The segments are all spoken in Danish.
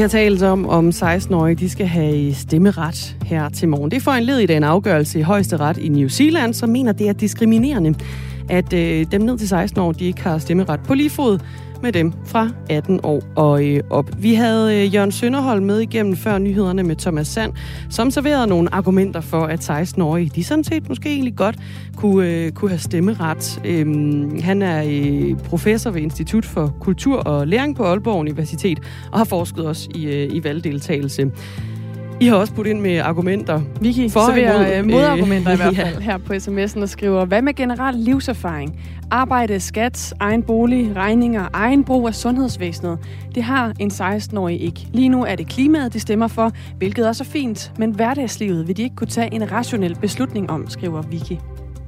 Har talt om, om 16-årige de skal have stemmeret her til morgen. Det får en led i den afgørelse i højesteret i New Zealand, som mener, det er diskriminerende, at øh, dem ned til 16 år, de ikke har stemmeret på lige fod med dem fra 18 år og øh, op. Vi havde øh, Jørgen Sønderhold med igennem før nyhederne med Thomas Sand, som serverede nogle argumenter for, at 16-årige, de sådan set måske egentlig godt kunne, øh, kunne have stemmeret. Øhm, han er øh, professor ved Institut for Kultur og Læring på Aalborg Universitet, og har forsket også i, øh, i valgdeltagelse. I har også puttet ind med argumenter. Vicky for serverer øh, modargumenter øh, i hvert fald ja. her på sms'en og skriver, hvad med generel livserfaring? Arbejde, skat, egen bolig, regninger, egen brug af sundhedsvæsenet. Det har en 16-årig ikke. Lige nu er det klimaet, de stemmer for, hvilket også er fint, men hverdagslivet vil de ikke kunne tage en rationel beslutning om, skriver Vicky.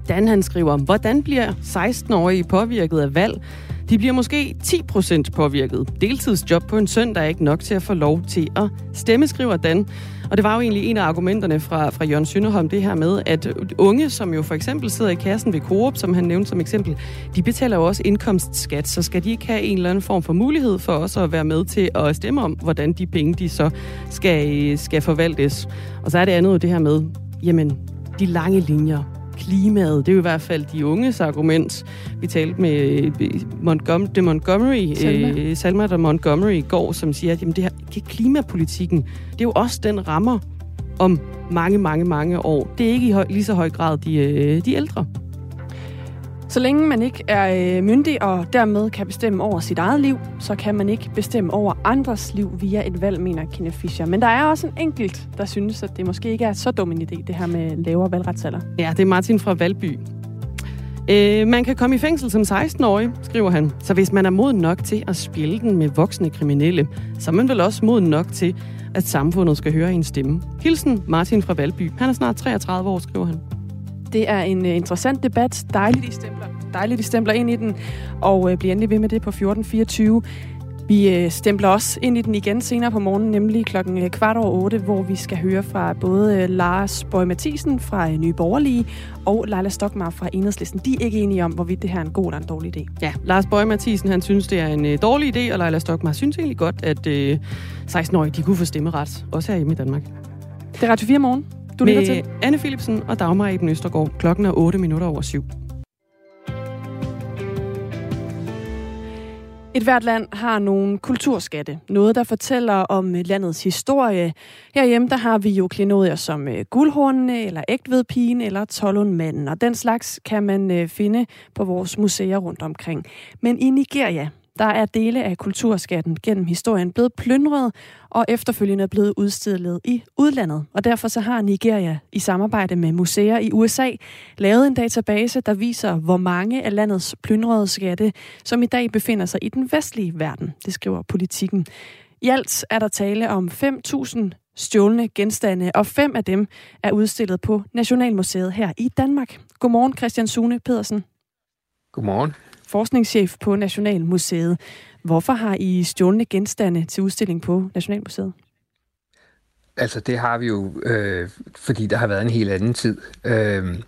Dan han skriver, hvordan bliver 16-årige påvirket af valg? De bliver måske 10% påvirket. Deltidsjob på en søndag er ikke nok til at få lov til at stemme, skriver Dan. Og det var jo egentlig en af argumenterne fra, fra Jørgen Sønderholm, det her med, at unge, som jo for eksempel sidder i kassen ved Coop, som han nævnte som eksempel, de betaler jo også indkomstskat, så skal de ikke have en eller anden form for mulighed for også at være med til at stemme om, hvordan de penge, de så skal, skal forvaltes. Og så er det andet jo det her med, jamen, de lange linjer, klimaet. Det er jo i hvert fald de unges argument. Vi talte med øh, Montgomery, de Montgomery, Salma. Øh, Salma de Montgomery i går, som siger, at jamen, det her, klimapolitikken, det er jo også den rammer om mange, mange, mange år. Det er ikke i høj, lige så høj grad de, øh, de ældre. Så længe man ikke er øh, myndig og dermed kan bestemme over sit eget liv, så kan man ikke bestemme over andres liv via et valg, mener Kenneth Fischer. Men der er også en enkelt, der synes, at det måske ikke er så dum en idé, det her med lavere valgretsalder. Ja, det er Martin fra Valby. Øh, man kan komme i fængsel som 16-årig, skriver han. Så hvis man er moden nok til at spille den med voksne kriminelle, så er man vel også moden nok til, at samfundet skal høre en stemme. Hilsen Martin fra Valby. Han er snart 33 år, skriver han. Det er en uh, interessant debat. Dejligt, de stempler, dejligt, de stempler ind i den, og uh, bliver endelig ved med det på 1424. Vi uh, stempler også ind i den igen senere på morgenen, nemlig klokken kvart over otte, hvor vi skal høre fra både Lars Bøge Mathisen fra Nye Borgerlige og Leila Stokmar fra Enhedslisten. De er ikke enige om, hvorvidt det her er en god eller en dårlig idé. Ja, Lars Bøge Mathisen, han synes, det er en uh, dårlig idé, og Leila Stokmar synes egentlig godt, at uh, 16-årige de kunne få stemmeret, også her hjemme i Danmark. Det er Radio 4 morgen. Du med til. Anne Philipsen og Dagmar Eben Østergaard. Klokken er 8 minutter over syv. Et hvert land har nogle kulturskatte. Noget, der fortæller om landets historie. Herhjemme der har vi jo klenodier som øh, guldhornene, eller ægtvedpigen, eller tollundmanden. Og den slags kan man øh, finde på vores museer rundt omkring. Men i Nigeria, der er dele af kulturskatten gennem historien blevet plyndret og efterfølgende blevet udstillet i udlandet. Og derfor så har Nigeria i samarbejde med museer i USA lavet en database, der viser, hvor mange af landets plyndrede skatte, som i dag befinder sig i den vestlige verden. Det skriver politikken. I alt er der tale om 5.000 stjålne genstande, og fem af dem er udstillet på Nationalmuseet her i Danmark. Godmorgen, Christian Sune Pedersen. Godmorgen forskningschef på Nationalmuseet. Hvorfor har I stjålne genstande til udstilling på Nationalmuseet? Altså det har vi jo, øh, fordi der har været en helt anden tid. Øh,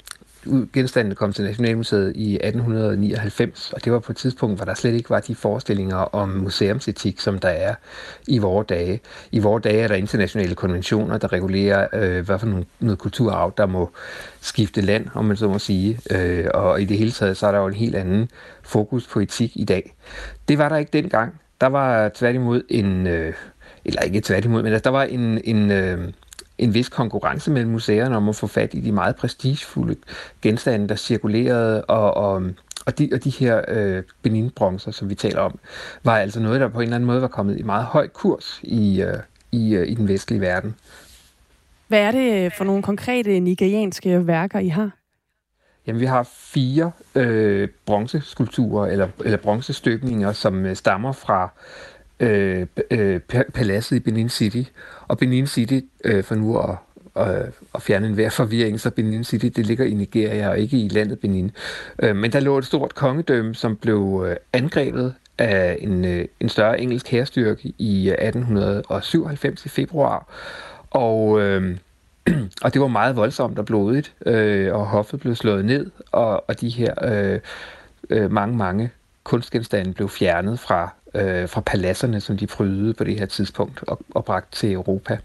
genstandene kom til Nationalmuseet i 1899, og det var på et tidspunkt, hvor der slet ikke var de forestillinger om museumsetik, som der er i vore dage. I vore dage er der internationale konventioner, der regulerer, øh, hvad for nogle, noget kulturarv, der må skifte land, om man så må sige. Øh, og i det hele taget, så er der jo en helt anden fokus på etik i dag. Det var der ikke dengang. Der var tværtimod en... Øh, eller ikke tværtimod, men altså, der var en, en, øh, en vis konkurrence mellem museerne om at få fat i de meget prestigefulde genstande, der cirkulerede, og, og, og, de, og de her øh, Benin-bronzer, som vi taler om, var altså noget, der på en eller anden måde var kommet i meget høj kurs i, øh, i, øh, i den vestlige verden. Hvad er det for nogle konkrete nigerianske værker, I har? Jamen, vi har fire øh, bronzeskulpturer, eller, eller bronzestykninger, som øh, stammer fra øh, øh, paladset i Benin City. Og Benin City, øh, for nu at, at, at fjerne enhver forvirring, så Benin City, det ligger i Nigeria og ikke i landet Benin. Øh, men der lå et stort kongedømme, som blev øh, angrebet af en, øh, en større engelsk hærstyrke i øh, 1897 i februar. Og, øh, og det var meget voldsomt og blodigt, øh, og hoffet blev slået ned, og, og de her øh, øh, mange, mange kunstgenstande blev fjernet fra øh, fra paladserne, som de prydede på det her tidspunkt og, og bragt til Europa.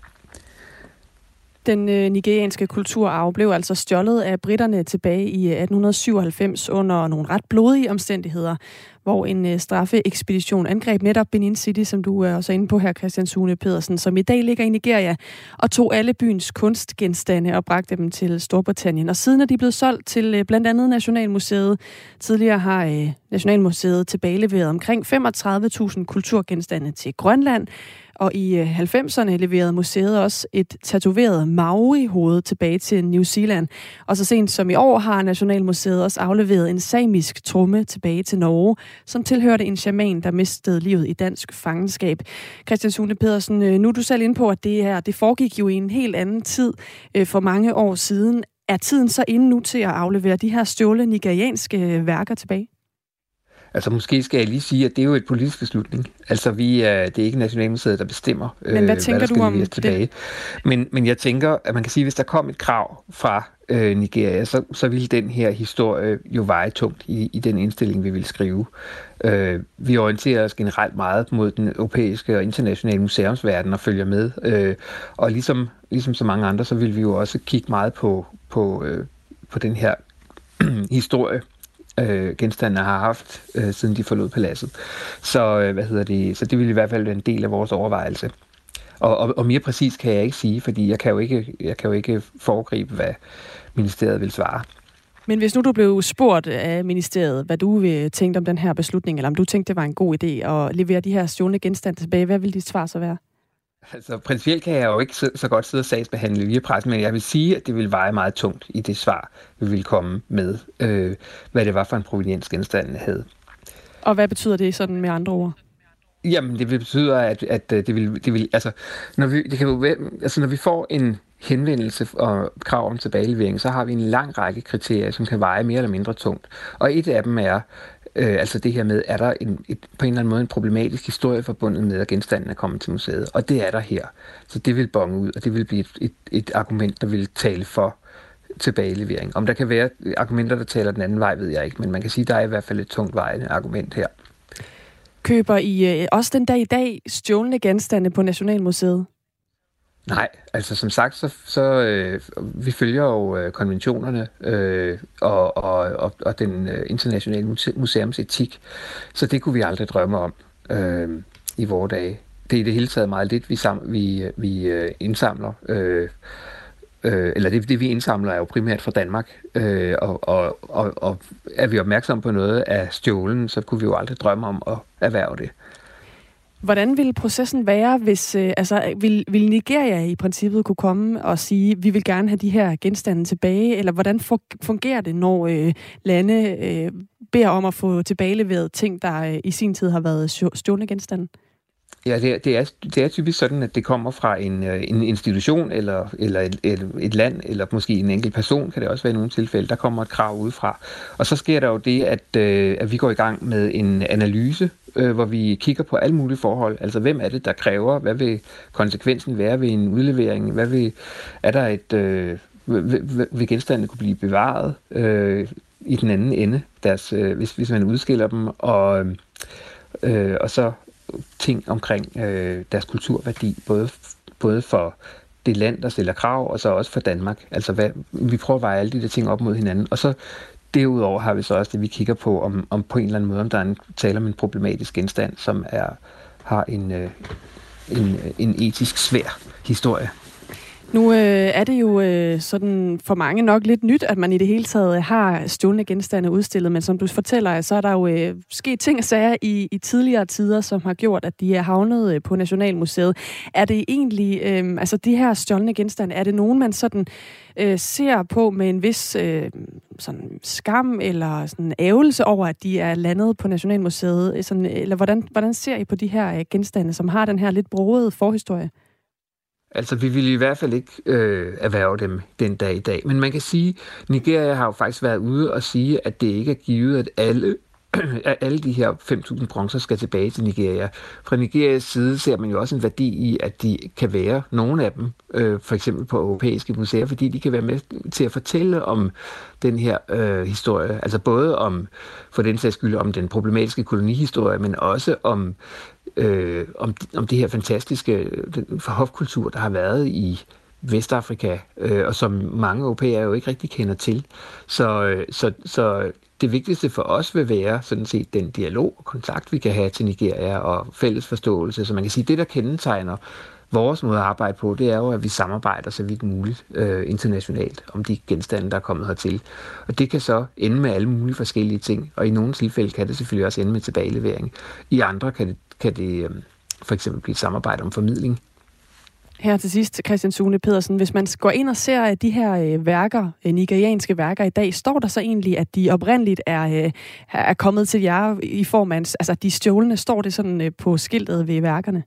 Den øh, nigerianske kulturarv blev altså stjålet af britterne tilbage i øh, 1897 under nogle ret blodige omstændigheder, hvor en øh, straffeekspedition angreb netop Benin City, som du øh, er også inde på her, Christian Sune Pedersen, som i dag ligger i Nigeria, og tog alle byens kunstgenstande og bragte dem til Storbritannien. Og siden er de blevet solgt til øh, blandt andet Nationalmuseet. Tidligere har øh, Nationalmuseet tilbageleveret omkring 35.000 kulturgenstande til Grønland, og i øh, 90'erne leverede museet også et tatoveret Maori-hoved tilbage til New Zealand. Og så sent som i år har Nationalmuseet også afleveret en samisk tromme tilbage til Norge, som tilhørte en shaman, der mistede livet i dansk fangenskab. Christian Sune Pedersen, øh, nu er du selv inde på, at det her det foregik jo i en helt anden tid øh, for mange år siden. Er tiden så inde nu til at aflevere de her stjåle nigerianske værker tilbage? Altså måske skal jeg lige sige, at det er jo et politisk beslutning. Altså vi er, det er ikke Nationalmuseet, der bestemmer, men hvad, øh, tænker hvad der skal du om tilbage. Det? Men, men jeg tænker, at man kan sige, at hvis der kom et krav fra øh, Nigeria, så, så ville den her historie jo veje tungt i, i den indstilling, vi vil skrive. Øh, vi orienterer os generelt meget mod den europæiske og internationale museumsverden og følger med. Øh, og ligesom, ligesom så mange andre, så vil vi jo også kigge meget på, på, øh, på den her historie, øh, genstandene har haft, øh, siden de forlod paladset. Så, øh, hvad hedder det, så det ville i hvert fald være en del af vores overvejelse. Og, og, og mere præcis kan jeg ikke sige, fordi jeg kan jo ikke, jeg kan jo ikke foregribe, hvad ministeriet vil svare. Men hvis nu du blev spurgt af ministeriet, hvad du tænkte om den her beslutning, eller om du tænkte, det var en god idé at levere de her stjålne genstande tilbage, hvad vil dit svar så være? Altså, principielt kan jeg jo ikke så, så godt sidde og sagsbehandle via pressen, men jeg vil sige, at det vil veje meget tungt i det svar, vi vil komme med, øh, hvad det var for en proveniens genstanden havde. Og hvad betyder det sådan med andre ord? Jamen, det betyder, at, at det, vil, det vil, altså, når vi, det kan jo være, altså, når vi får en henvendelse og krav om tilbagelevering, så har vi en lang række kriterier, som kan veje mere eller mindre tungt. Og et af dem er, Øh, altså det her med, er der en, et, på en eller anden måde en problematisk historie forbundet med, at genstanden er kommet til museet. Og det er der her. Så det vil bonge ud, og det vil blive et, et, et argument, der vil tale for tilbagelevering. Om der kan være argumenter, der taler den anden vej, ved jeg ikke, men man kan sige, at der er i hvert fald et tungt vejende argument her. Køber I øh, også den dag i dag stjålne genstande på Nationalmuseet? Nej, altså som sagt, så, så øh, vi følger jo øh, konventionerne øh, og, og, og, og den øh, internationale museumsetik, så det kunne vi aldrig drømme om øh, i vores dage. Det er i det hele taget meget lidt, vi, sam, vi, øh, vi øh, indsamler. Øh, øh, eller det, det vi indsamler er jo primært fra Danmark, øh, og, og, og, og er vi opmærksomme på noget af stjålen, så kunne vi jo aldrig drømme om at erhverve det. Hvordan ville processen være, hvis øh, altså, vil, vil Nigeria i princippet kunne komme og sige, vi vil gerne have de her genstande tilbage, eller hvordan fungerer det, når øh, lande øh, beder om at få tilbageleveret ting, der øh, i sin tid har været stjålne genstande? Ja, det er, det, er, det er typisk sådan, at det kommer fra en, øh, en institution, eller, eller et, et, et land, eller måske en enkelt person, kan det også være i nogle tilfælde, der kommer et krav udefra. Og så sker der jo det, at, øh, at vi går i gang med en analyse, øh, hvor vi kigger på alle mulige forhold. Altså, hvem er det, der kræver? Hvad vil konsekvensen være ved en udlevering? Hvad vil, er der et... Øh, vil, vil genstandene kunne blive bevaret øh, i den anden ende, deres, øh, hvis, hvis man udskiller dem, og, øh, og så ting omkring øh, deres kulturværdi, både, både for det land, der stiller krav, og så også for Danmark. Altså, hvad, vi prøver at veje alle de der ting op mod hinanden. Og så derudover har vi så også det, vi kigger på, om, om på en eller anden måde, om der er en, tale om en problematisk genstand, som er, har en, øh, en, øh, en etisk svær historie. Nu øh, er det jo øh, sådan for mange nok lidt nyt, at man i det hele taget øh, har stjålne genstande udstillet, men som du fortæller, så er der jo øh, sket ting og sager i, i tidligere tider, som har gjort, at de er havnet øh, på Nationalmuseet. Er det egentlig, øh, altså de her stjålne genstande, er det nogen, man sådan øh, ser på med en vis øh, sådan skam eller sådan ævelse over, at de er landet på Nationalmuseet? Sådan, eller hvordan, hvordan ser I på de her øh, genstande, som har den her lidt broede forhistorie? Altså, vi ville i hvert fald ikke øh, erhverve dem den dag i dag. Men man kan sige, Nigeria har jo faktisk været ude og sige, at det ikke er givet, at alle at alle de her 5.000 bronzer skal tilbage til Nigeria. Fra Nigerias side ser man jo også en værdi i, at de kan være, nogle af dem, øh, for eksempel på europæiske museer, fordi de kan være med til at fortælle om den her øh, historie. Altså både om, for den sags skyld, om den problematiske kolonihistorie, men også om, øh, om, om det her fantastiske den hofkultur, der har været i Vestafrika, øh, og som mange europæere jo ikke rigtig kender til. Så, øh, så, så det vigtigste for os vil være sådan set den dialog og kontakt, vi kan have til Nigeria og fælles forståelse. Så man kan sige, det der kendetegner vores måde at arbejde på, det er jo, at vi samarbejder så vidt muligt øh, internationalt om de genstande, der er kommet hertil. Og det kan så ende med alle mulige forskellige ting, og i nogle tilfælde kan det selvfølgelig også ende med tilbagelevering. I andre kan det, kan det øh, for eksempel blive et samarbejde om formidling her til sidst, Christian Sune Pedersen, hvis man går ind og ser øh, de her øh, værker, øh, nigerianske værker i dag, står der så egentlig, at de oprindeligt er, øh, er kommet til jer i form af, altså de stjålne, står det sådan øh, på skiltet ved værkerne?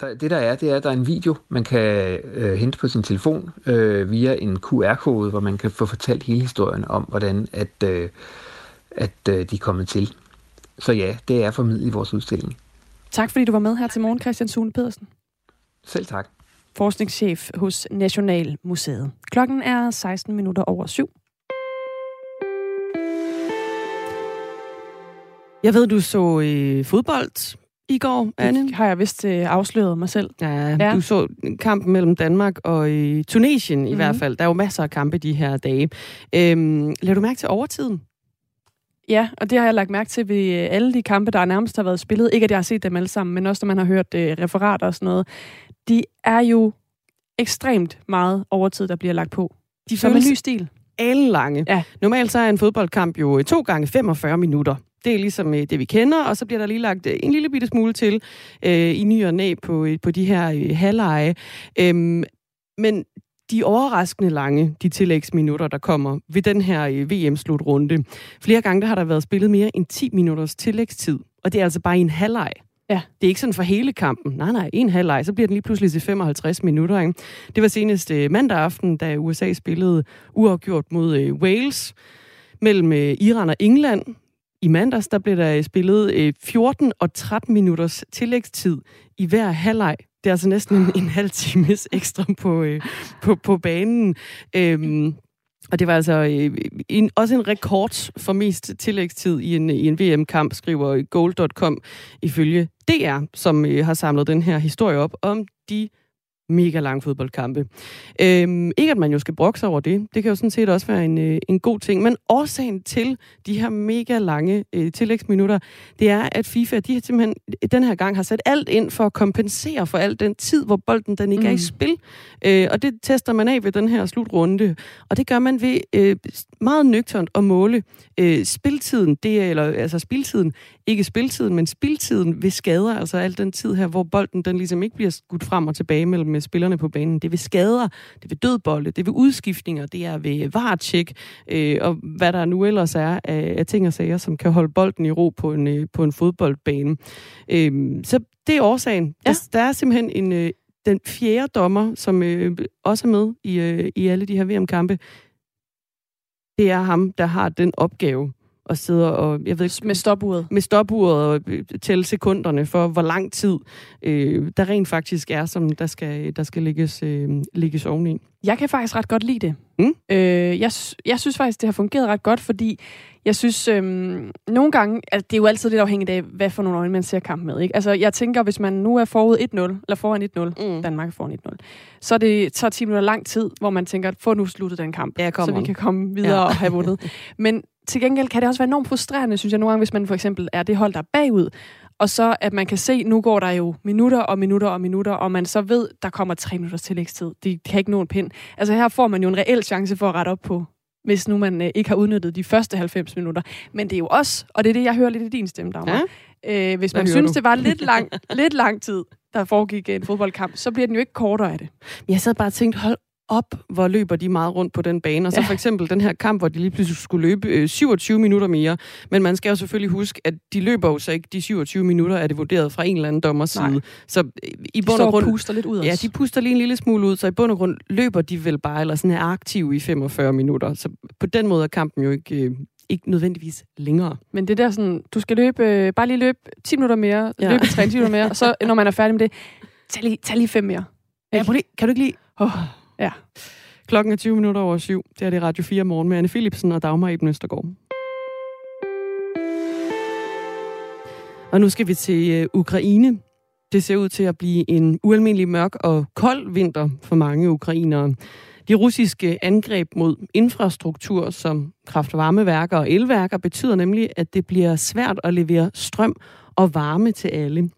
Det der er, det er, at der er en video, man kan øh, hente på sin telefon øh, via en QR-kode, hvor man kan få fortalt hele historien om, hvordan at, øh, at øh, de er kommet til. Så ja, det er formidlet i vores udstilling. Tak fordi du var med her til morgen, Christian Sune Pedersen. Selv tak forskningschef hos Nationalmuseet. Klokken er 16 minutter over syv. Jeg ved, du så øh, fodbold i går, Anne. Det har jeg vist øh, afsløret mig selv. Ja, ja, du så kampen mellem Danmark og øh, Tunesien mm-hmm. i hvert mhm. fald. Der er jo masser af kampe de her dage. Øhm, lader du mærke til overtiden? Ja, og det har jeg lagt mærke til ved øh, alle de kampe, der nærmest har været spillet. Ikke at jeg har set dem alle sammen, men også når man har hørt øh, referater og sådan noget de er jo ekstremt meget overtid, der bliver lagt på. De Som en ny stil. Alle lange. Ja. Normalt så er en fodboldkamp jo to gange 45 minutter. Det er ligesom øh, det, vi kender, og så bliver der lige lagt øh, en lille bitte smule til øh, i ny og næ på, øh, på de her øh, halvleje. Øhm, men de overraskende lange, de tillægsminutter, der kommer ved den her øh, VM-slutrunde. Flere gange der har der været spillet mere end 10 minutters tillægstid, og det er altså bare i en halvleg. Ja. Det er ikke sådan for hele kampen. Nej, nej, en halvleg, så bliver den lige pludselig til 55 minutter. Ikke? Det var senest øh, mandag aften, da USA spillede uafgjort mod øh, Wales mellem øh, Iran og England. I mandags, der blev der spillet øh, 14 og 13 minutters tillægstid i hver halvleg. Det er altså næsten en, en halv times ekstra på, øh, på, på banen. Øhm, og det var altså øh, en, også en rekord for mest tillægstid i en, i en VM-kamp, skriver Gold.com ifølge DR, som øh, har samlet den her historie op om de mega lange fodboldkampe. Øhm, ikke at man jo skal brokke sig over det. Det kan jo sådan set også være en, øh, en god ting. Men årsagen til de her mega lange øh, tillægsminutter, det er, at FIFA de har simpelthen den her gang har sat alt ind for at kompensere for al den tid, hvor bolden den ikke mm. er i mm. spil. Øh, og det tester man af ved den her slutrunde. Og det gør man ved øh, meget nøgternt at måle øh, spiltiden, det er, eller altså spiltiden, ikke spiltiden, men spiltiden ved skader, altså al den tid her, hvor bolden den ligesom ikke bliver skudt frem og tilbage mellem med spillerne på banen. Det vil skader, det vil dødbolde, det vil udskiftninger, det er ved varetjek, øh, og hvad der nu ellers er af, af ting og sager, som kan holde bolden i ro på en, øh, på en fodboldbane. Øh, så det er årsagen. Ja. Der, der er simpelthen en, øh, den fjerde dommer, som øh, også er med i, øh, i alle de her VM-kampe. Det er ham, der har den opgave og sidder og... Jeg ved ikke, med stopuret. Med stopuret og øh, tælle sekunderne for, hvor lang tid øh, der rent faktisk er, som der skal, der skal lægges, øh, lægges oveni. Jeg kan faktisk ret godt lide det. Mm? Øh, jeg, jeg synes faktisk, det har fungeret ret godt, fordi jeg synes, øh, nogle gange, altså, det er jo altid lidt afhængigt af, hvad for nogle øjne man ser kamp med. Ikke? Altså, jeg tænker, hvis man nu er forud 1-0, eller foran 1-0, mm. Danmark er foran 1-0, så det tager 10 minutter lang tid, hvor man tænker, få nu sluttet den kamp, ja, så vi kan komme videre ja. og have vundet. Men til gengæld kan det også være enormt frustrerende, synes jeg nogle gange, hvis man for eksempel er det hold, der er bagud, og så at man kan se, nu går der jo minutter og minutter og minutter, og man så ved, der kommer tre minutters tillægstid. De kan ikke nå en pind. Altså her får man jo en reel chance for at rette op på, hvis nu man øh, ikke har udnyttet de første 90 minutter. Men det er jo også, og det er det, jeg hører lidt i din stemme, Dagmar. Ja? Øh, hvis man synes, du? det var lidt lang, lidt lang tid, der foregik en fodboldkamp, så bliver den jo ikke kortere af det. Jeg sad bare og tænkte, hold op, hvor løber de meget rundt på den bane. Og så ja. for eksempel den her kamp, hvor de lige pludselig skulle løbe øh, 27 minutter mere. Men man skal jo selvfølgelig huske, at de løber jo så ikke de 27 minutter, er det vurderet fra en eller anden dommers side. Så øh, i bund og grund... puster lidt ud også. Ja, de puster lige en lille smule ud, så i bund og grund løber de vel bare, eller sådan er aktive i 45 minutter. Så på den måde er kampen jo ikke, øh, ikke nødvendigvis længere. Men det der sådan, du skal løbe, øh, bare lige løbe 10 minutter mere, ja. løbe 30 minutter mere, og så når man er færdig med det, tag lige, tag lige fem mere. Ja, prøv lige, kan du ikke lige... Oh, ja. Klokken er 20 minutter over syv. Det er det Radio 4 morgen med Anne Philipsen og Dagmar Eben Østergaard. Og nu skal vi til øh, Ukraine. Det ser ud til at blive en ualmindelig mørk og kold vinter for mange ukrainere. De russiske angreb mod infrastruktur som kraftvarmeværker og elværker betyder nemlig, at det bliver svært at levere strøm og varme til alle.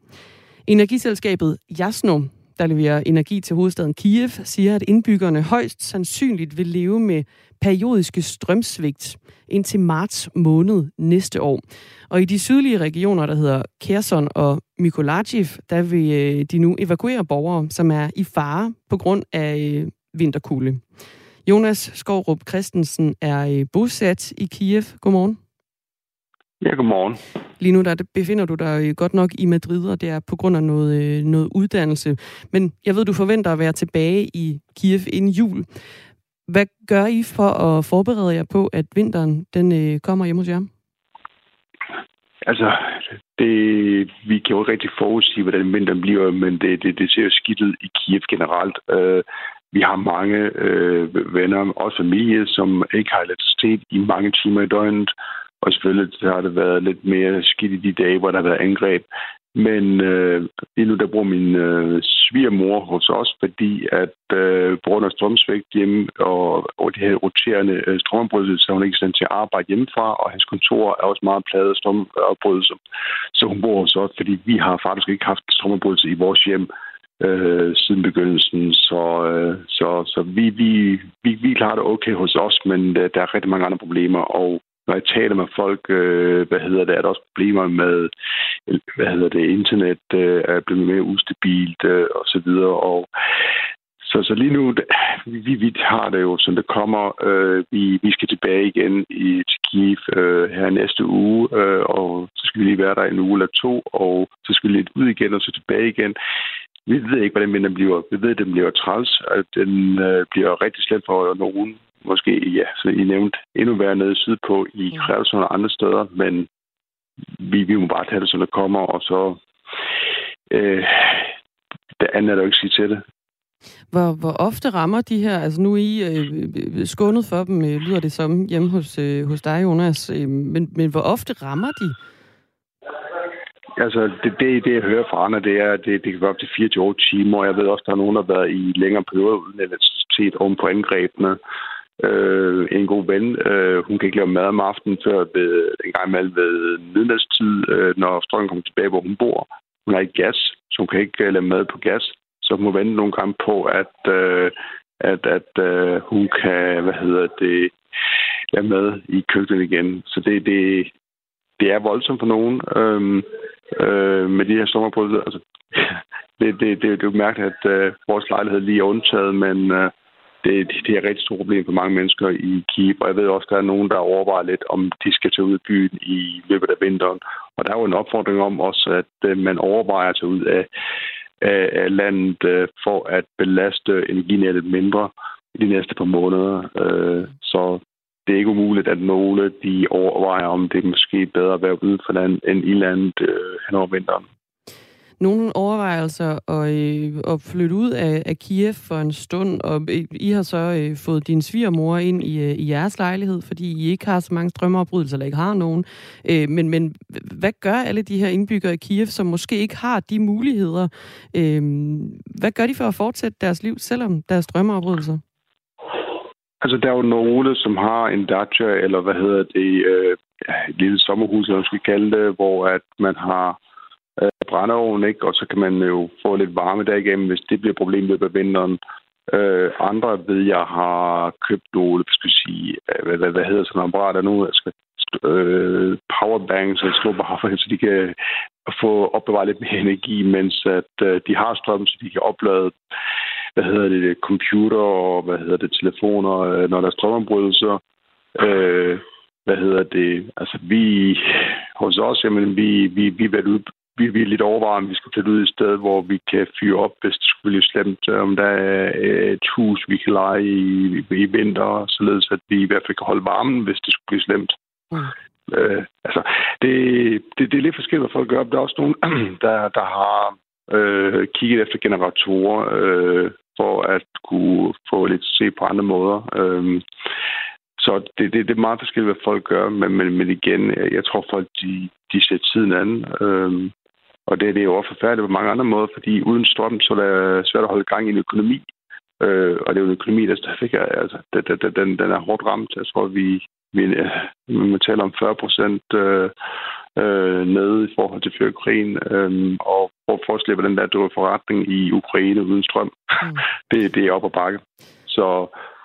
Energiselskabet Jasno, der leverer energi til hovedstaden Kiev, siger, at indbyggerne højst sandsynligt vil leve med periodiske strømsvigt indtil marts måned næste år. Og i de sydlige regioner, der hedder Kherson og Mykolajiv, der vil øh, de nu evakuere borgere, som er i fare på grund af øh, vinterkulde. Jonas Skovrup Christensen er øh, bosat i Kiev. Godmorgen. Ja, godmorgen. Lige nu der befinder du dig godt nok i Madrid, og det er på grund af noget, noget uddannelse. Men jeg ved, du forventer at være tilbage i Kiev inden jul. Hvad gør I for at forberede jer på, at vinteren den kommer hjem hos jer? Altså, det, vi kan jo ikke rigtig forudsige, hvordan vinteren bliver, men det, det, det ser jo skidt ud i Kiev generelt. Uh, vi har mange øh, venner, også familie, som ikke har elektricitet i mange timer i døgnet. Og selvfølgelig har det været lidt mere skidt i de dage, hvor der har været angreb. Men øh, lige nu der bor min øh, svigermor hos os, fordi at øh, på grund af strømsvægt hjemme og, og de her roterende øh, strømopbrydelser, så hun ikke i stand til at arbejde hjemmefra, og hans kontor er også meget pladet af strømopbrydelser. Så hun bor hos os, fordi vi har faktisk ikke haft strømopbrydelse i vores hjem øh, siden begyndelsen. Så, øh, så, så vi, vi, vi, vi klarer det okay hos os, men øh, der er rigtig mange andre problemer, og når jeg taler med folk, øh, hvad hedder det, er der også problemer med, hvad hedder det, internet øh, er blevet mere ustabilt øh, og så videre, og så, så lige nu, vi, vi har det jo, som det kommer. Øh, vi, vi skal tilbage igen i, til Kiev øh, her næste uge, øh, og så skal vi lige være der en uge eller to, og så skal vi lidt ud igen og så tilbage igen. Vi ved ikke, hvordan den bliver. Vi ved, at den bliver træls, at den øh, bliver rigtig slemt for nogen. Måske, ja, så I nævnt endnu værre nede sydpå i Krævsund og andre steder, men vi, vi må bare tage det, som det kommer, og så... Øh, det andet er der jo ikke sige til det. Hvor, hvor ofte rammer de her, altså nu er I øh, skånet for dem, øh, lyder det som hjemme hos, øh, hos dig, Jonas, øh, men, men hvor ofte rammer de? Altså, det, det, det jeg hører fra andre, det er, at det, det kan være op til 24 timer, og jeg ved også, at der er nogen, der har været i længere perioder uden elektricitet oven på angrebene. Øh, en god ven, øh, hun kan ikke lave mad om aftenen før ved, en gang imellem ved midnadstid, øh, når strømmen kommer tilbage, hvor hun bor. Hun har ikke gas, så hun kan ikke øh, lave mad på gas. Så hun må vente nogle gange på, at, øh, at, at øh, hun kan, hvad hedder det, lave mad i køkkenet igen. Så det, det, det er voldsomt for nogen. Øh, øh, med de her sommerbrød. Altså, det, det, det, det er jo mærkeligt, at øh, vores lejlighed lige er undtaget, men øh, det, det er et rigtig stort problem for mange mennesker i Kiev, og jeg ved også, at der er nogen, der overvejer lidt, om de skal tage ud af byen i løbet af vinteren. Og der er jo en opfordring om også, at øh, man overvejer at tage ud af, af, af landet øh, for at belaste energinettet mindre i de næste par måneder. Øh, så det er ikke umuligt, at nogle de overvejer, om det er måske bedre at være ude for land end i landet øh, hen over vinteren. Nogle overvejelser at, øh, at flytte ud af, af Kiev for en stund, og I har så øh, fået din svigermor ind i, øh, i jeres lejlighed, fordi I ikke har så mange strømmeopbrydelser, eller ikke har nogen. Øh, men, men hvad gør alle de her indbyggere i Kiev, som måske ikke har de muligheder? Øh, hvad gør de for at fortsætte deres liv, selvom der er strømmeopbrydelser? Altså, der er jo nogle, som har en dacha, eller hvad hedder det, øh, et lille sommerhus, eller hvad skal kalde det, hvor at man har øh, brændeovn, ikke? og så kan man jo få lidt varme derigennem, hvis det bliver et problem løbet af vinteren. Øh, andre ved jeg har købt nogle, skal sige, øh, hvad, hvad, hvad hedder sådan nogle apparater nu, jeg skal, øh, powerbanks og slå bare, så de kan få opbevaret lidt mere energi, mens at øh, de har strøm, så de kan oplade hvad hedder det, computer og hvad hedder det, telefoner, øh, når der er strømombrydelser. Øh, hvad hedder det, altså vi, hos os, jamen vi, vi, vi, er vi, vi er lidt overvejet, om vi skal flytte ud et sted, hvor vi kan fyre op, hvis det skulle blive slemt, om der er et hus, vi kan lege i, i vinter, således at vi i hvert fald kan holde varmen, hvis det skulle blive slemt. Mm. Øh, altså, det, det, det er lidt forskelligt, hvad folk gør. Der er også nogen, der, der har øh, kigget efter generatorer øh, for at kunne få lidt se på andre måder. Øh, så det, det, det er meget forskelligt, hvad folk gør, men, men, men igen, jeg tror, folk de, de ser tiden an. Øh, og det, det er jo forfærdeligt på mange andre måder, fordi uden strøm, så er det svært at holde gang i en økonomi. Øh, og det er jo en økonomi, der stadigvæk er, altså, den, den, den er hårdt ramt. Jeg tror, vi, vi man taler om 40 procent øh, øh, nede i forhold til fyrkrigen. Øh, og for at forestille, hvordan der er forretning i Ukraine uden strøm, mm. det, det er op ad bakke. Så,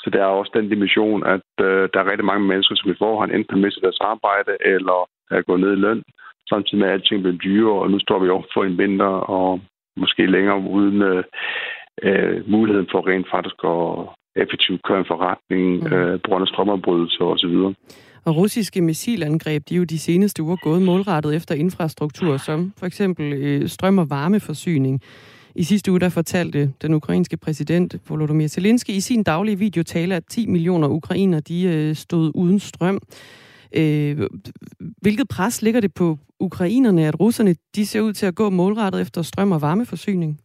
så der er også den dimension, at øh, der er rigtig mange mennesker, som i forhånd enten mister deres arbejde eller er gået ned i løn, samtidig med at alting bliver dyrere, og nu står vi over for en vinter og måske længere uden øh, øh, muligheden for rent faktisk at effektivt køre en forretning mm. øh, på grund af strømafbrydelser osv. Og russiske missilangreb, de er jo de seneste uger gået målrettet efter infrastruktur, som for eksempel øh, strøm- og varmeforsyning. I sidste uge der fortalte den ukrainske præsident Volodymyr Zelensky i sin daglige videotale, at 10 millioner ukrainer de øh, stod uden strøm. Øh, hvilket pres ligger det på ukrainerne, at russerne de ser ud til at gå målrettet efter strøm- og varmeforsyning?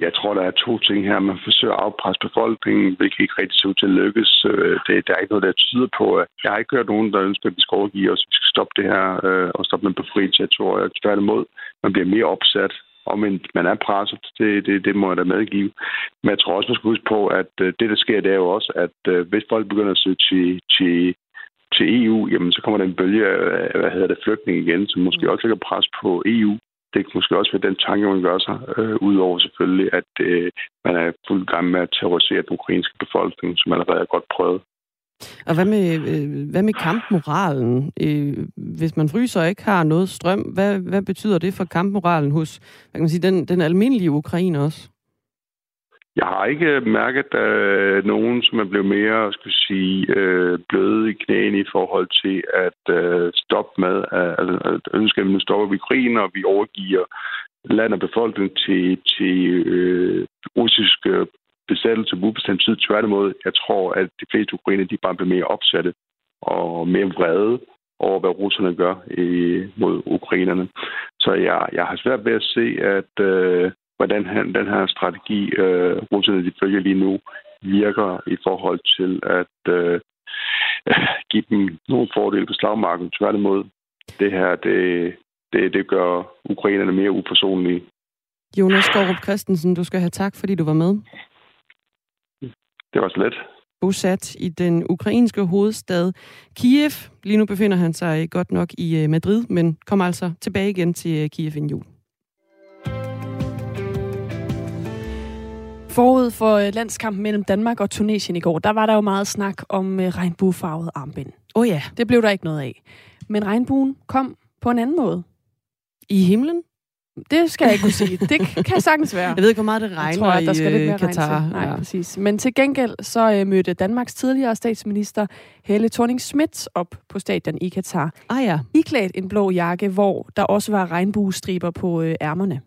Jeg tror, der er to ting her. Man forsøger at afpresse befolkningen, hvilket ikke rigtig ser ud til at lykkes. Øh, det, der er ikke noget, der tyder på. Jeg har ikke hørt nogen, der ønsker, at vi skal overgive os. Vi skal stoppe det her øh, og stoppe med befriet territorier. Tværtimod, man bliver mere opsat og men man er presset, det, det, det må jeg da medgive. Men jeg tror også, man skal huske på, at øh, det, der sker, det er jo også, at hvis folk begynder at søge til, til, til EU, jamen så kommer der en bølge af, hvad hedder det, flygtning igen, som måske også lægger pres på EU det kan måske også være den tanke, man gør sig, øh, udover selvfølgelig, at øh, man er fuld gang med at terrorisere den ukrainske befolkning, som allerede er godt prøvet. Og hvad med, øh, hvad med kampmoralen? Øh, hvis man fryser og ikke har noget strøm, hvad, hvad betyder det for kampmoralen hos hvad kan man sige, den, den almindelige ukrainer også? Jeg har ikke mærket, at øh, nogen, som er blevet mere, skal sige, øh, bløde i knæene i forhold til at øh, stoppe med, altså at ønske, at vi nu stopper vi krigen, og vi overgiver land og befolkning til, til øh, russisk øh, besættelse på ubestemt tid. Tværtimod, jeg tror, at de fleste ukrainer, de bare bliver mere opsatte og mere vrede over, hvad russerne gør øh, mod ukrainerne. Så jeg, jeg har svært ved at se, at øh, hvordan han, den her strategi, øh, russerne de følger lige nu, virker i forhold til at øh, give dem nogle fordele på slagmarken. Tværtimod, det her, det, det, det gør ukrainerne mere upersonlige. Jonas Skorup Christensen, du skal have tak, fordi du var med. Det var så let. Bosat i den ukrainske hovedstad Kiev. Lige nu befinder han sig godt nok i øh, Madrid, men kommer altså tilbage igen til øh, Kiev i jul. Forud for øh, landskampen mellem Danmark og Tunesien i går, der var der jo meget snak om øh, regnbuefarvet armbind. Åh oh ja. Det blev der ikke noget af. Men regnbuen kom på en anden måde. I himlen? Det skal jeg ikke kunne sige. Det kan sagtens være. Jeg ved ikke, hvor meget det regner jeg tror, at der skal lidt mere øh, Katar. Nej, ja. præcis. Men til gengæld så mødte Danmarks tidligere statsminister Helle thorning Schmidt op på stadion i Katar. Ah ja. Iklædt en blå jakke, hvor der også var regnbuestriber på øh, ærmerne.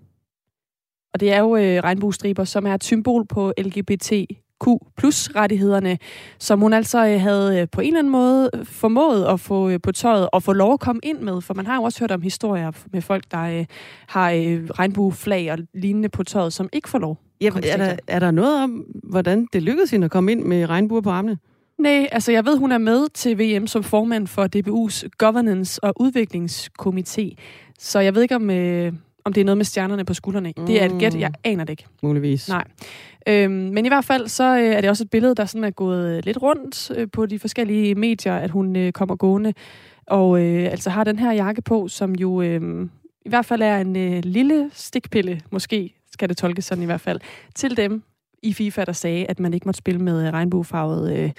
Og det er jo øh, regnbuestriber, som er et symbol på LGBTQ plus rettighederne, som hun altså øh, havde øh, på en eller anden måde formået at få øh, på tøjet og få lov at komme ind med. For man har jo også hørt om historier med folk, der øh, har øh, regnbueflag og lignende på tøjet, som ikke får lov. Ja, er, der, er der noget om, hvordan det lykkedes hende at komme ind med regnbuer på armene? Nej, altså jeg ved, hun er med til VM som formand for DBU's Governance- og Udviklingskomité. Så jeg ved ikke, om, øh, om det er noget med stjernerne på skuldrene. Mm. Det er et gæt, jeg aner det ikke. Muligvis. Nej. Øhm, men i hvert fald så øh, er det også et billede, der sådan er gået lidt rundt øh, på de forskellige medier, at hun øh, kommer gående og øh, altså har den her jakke på, som jo øh, i hvert fald er en øh, lille stikpille, måske skal det tolkes sådan i hvert fald, til dem i FIFA, der sagde, at man ikke måtte spille med regnbuefarvet øh,